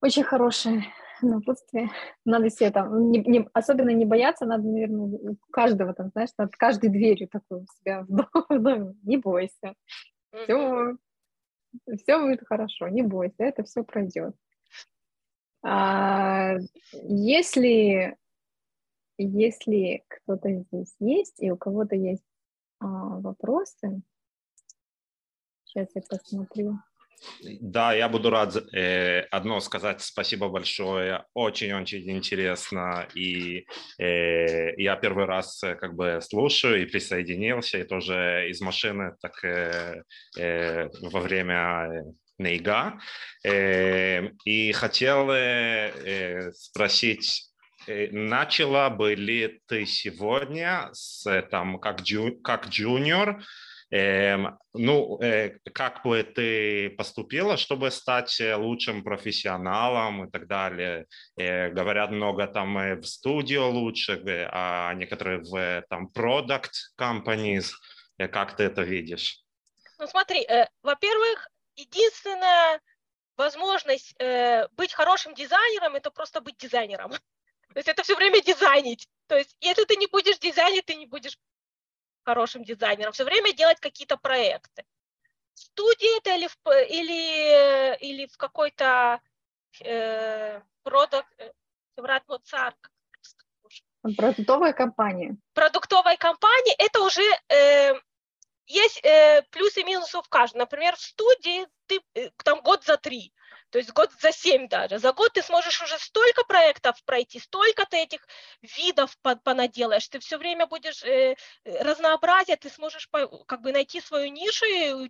Очень хорошее напутствие. Надо себе там, не, не, особенно не бояться, надо, наверное, каждого там, знаешь, над каждой дверью такой у себя в доме. Не бойся. Все, все будет хорошо, не бойся, это все пройдет. А, если, если кто-то здесь есть, и у кого-то есть а, вопросы, сейчас я посмотрю. Да, я буду рад э, одно сказать спасибо большое, очень-очень интересно, и э, я первый раз э, как бы слушаю и присоединился, и тоже из машины так э, э, во время Нейга, э, и хотел э, э спросить, э, начала бы ли ты сегодня с, там, как, джу, как джуниор, ну, э, как бы ты поступила, чтобы стать э, лучшим профессионалом и так далее? Э, говорят много там в студию лучше, а некоторые в там product companies. Как ты это видишь? Ну, смотри, во-первых, единственная возможность быть хорошим дизайнером – это просто быть дизайнером. То есть это все время дизайнить. То есть если ты не будешь дизайнить, ты не будешь хорошим дизайнером, все время делать какие-то проекты. В студии это или в, или, или в какой-то э, продукт, э, Продуктовая компания. Продуктовая компания, это уже э, есть э, плюсы и минусы в каждом. Например, в студии ты э, там год за три. То есть год за семь даже. За год ты сможешь уже столько проектов пройти, столько ты этих видов понаделаешь. Ты все время будешь э, разнообразие, ты сможешь как бы найти свою нишу,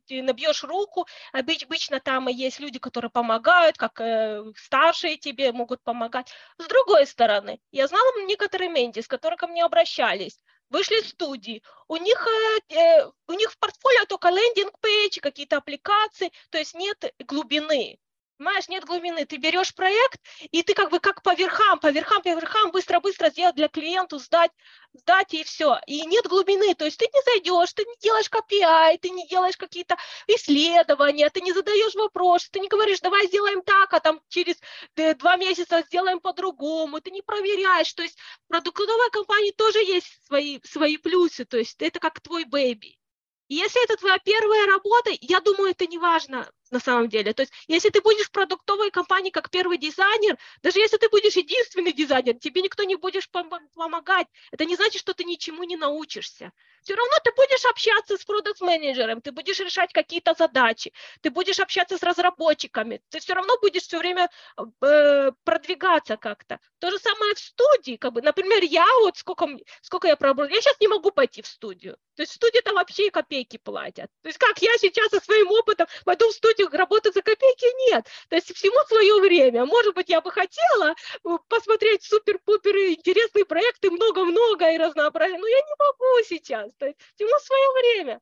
и набьешь руку. Обычно там есть люди, которые помогают, как э, старшие тебе могут помогать. С другой стороны, я знала некоторые менти, с которыми ко мне обращались вышли студии, у них, э, э, у них в портфолио только лендинг-пейдж, какие-то аппликации, то есть нет глубины. Понимаешь, нет глубины. Ты берешь проект, и ты как бы как по верхам, по верхам, по верхам быстро-быстро сделать для клиента, сдать, сдать и все. И нет глубины, то есть ты не зайдешь, ты не делаешь KPI, ты не делаешь какие-то исследования, ты не задаешь вопрос, ты не говоришь, давай сделаем так, а там через э, два месяца сделаем по-другому, ты не проверяешь. То есть в продуктовой компании тоже есть свои, свои плюсы, то есть это как твой baby. Если это твоя первая работа, я думаю, это не важно на самом деле. То есть, если ты будешь в продуктовой компании как первый дизайнер, даже если ты будешь единственный дизайнер, тебе никто не будет помогать. Это не значит, что ты ничему не научишься. Все равно ты будешь общаться с продукт-менеджером, ты будешь решать какие-то задачи, ты будешь общаться с разработчиками, ты все равно будешь все время э, продвигаться как-то. То же самое в студии, как бы, например, я вот сколько, сколько я пробовала, я сейчас не могу пойти в студию. То есть в студии там вообще копейки платят. То есть как я сейчас со своим опытом пойду в студию работать за копейки? Нет. То есть всему свое время. Может быть, я бы хотела э, посмотреть супер-пупер интересные проекты, много-много и разнообразие, но я не могу сейчас. То есть всему свое время.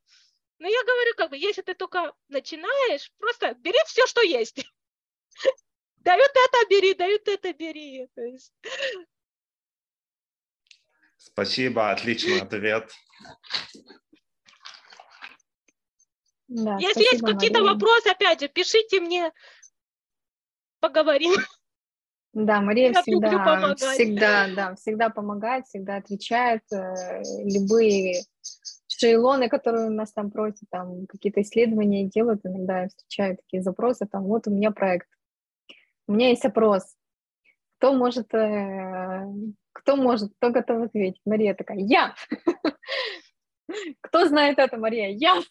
Но я говорю, как бы, если ты только начинаешь, просто бери все, что есть. Дают это, бери, дают это, бери. Спасибо, отличный ответ. Да, Если есть какие-то вопросы, опять же, пишите мне, поговорим. Да, Мария Я всегда, всегда, да, всегда помогает, всегда отвечает. Э, любые шейлоны, которые у нас там просят, там какие-то исследования делают, иногда я встречаю такие запросы, там вот у меня проект, у меня есть опрос, кто может, э, кто может, кто готов ответить? Мария такая, я! Кто знает это, Мария? Я!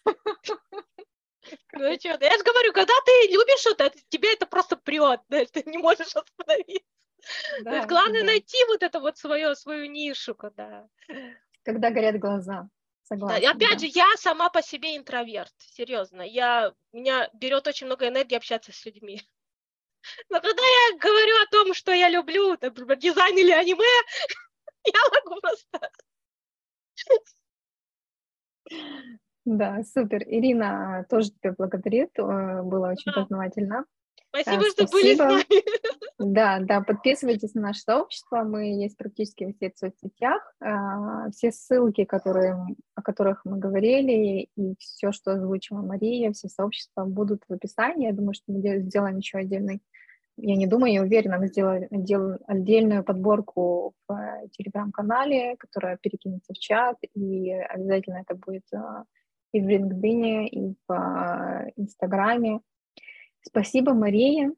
Ну что, я же говорю, когда ты любишь что-то, тебе это просто прет, да, ты не можешь остановиться. Да, То есть главное да. найти вот это вот свое, свою нишу, когда... Когда горят глаза. Согласна, да. Опять да. же, я сама по себе интроверт, серьезно. Я, меня берет очень много энергии общаться с людьми. Но когда я говорю о том, что я люблю, например, дизайн или аниме, я могу просто да, супер. Ирина тоже тебя благодарит, э, было очень познавательно. Спасибо, а, что были с нами. Да, да, подписывайтесь на наше сообщество, мы есть практически во всех соцсетях. А, все ссылки, которые, о которых мы говорили, и все, что озвучила Мария, все сообщества будут в описании. Я думаю, что мы сделаем еще отдельный я не думаю, я уверена, мы сделаем, сделаем отдельную подборку в э, телеграм-канале, которая перекинется в чат, и обязательно это будет и в LinkedIn, и в э, Инстаграме. Спасибо, Мария.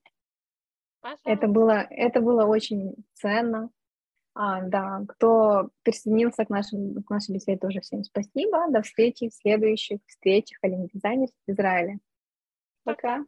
Это было, это было очень ценно. А, да, кто присоединился к, нашим, к нашей беседе, тоже всем спасибо. До встречи в следующих встречах о дизайнеров в Израиле. Пока.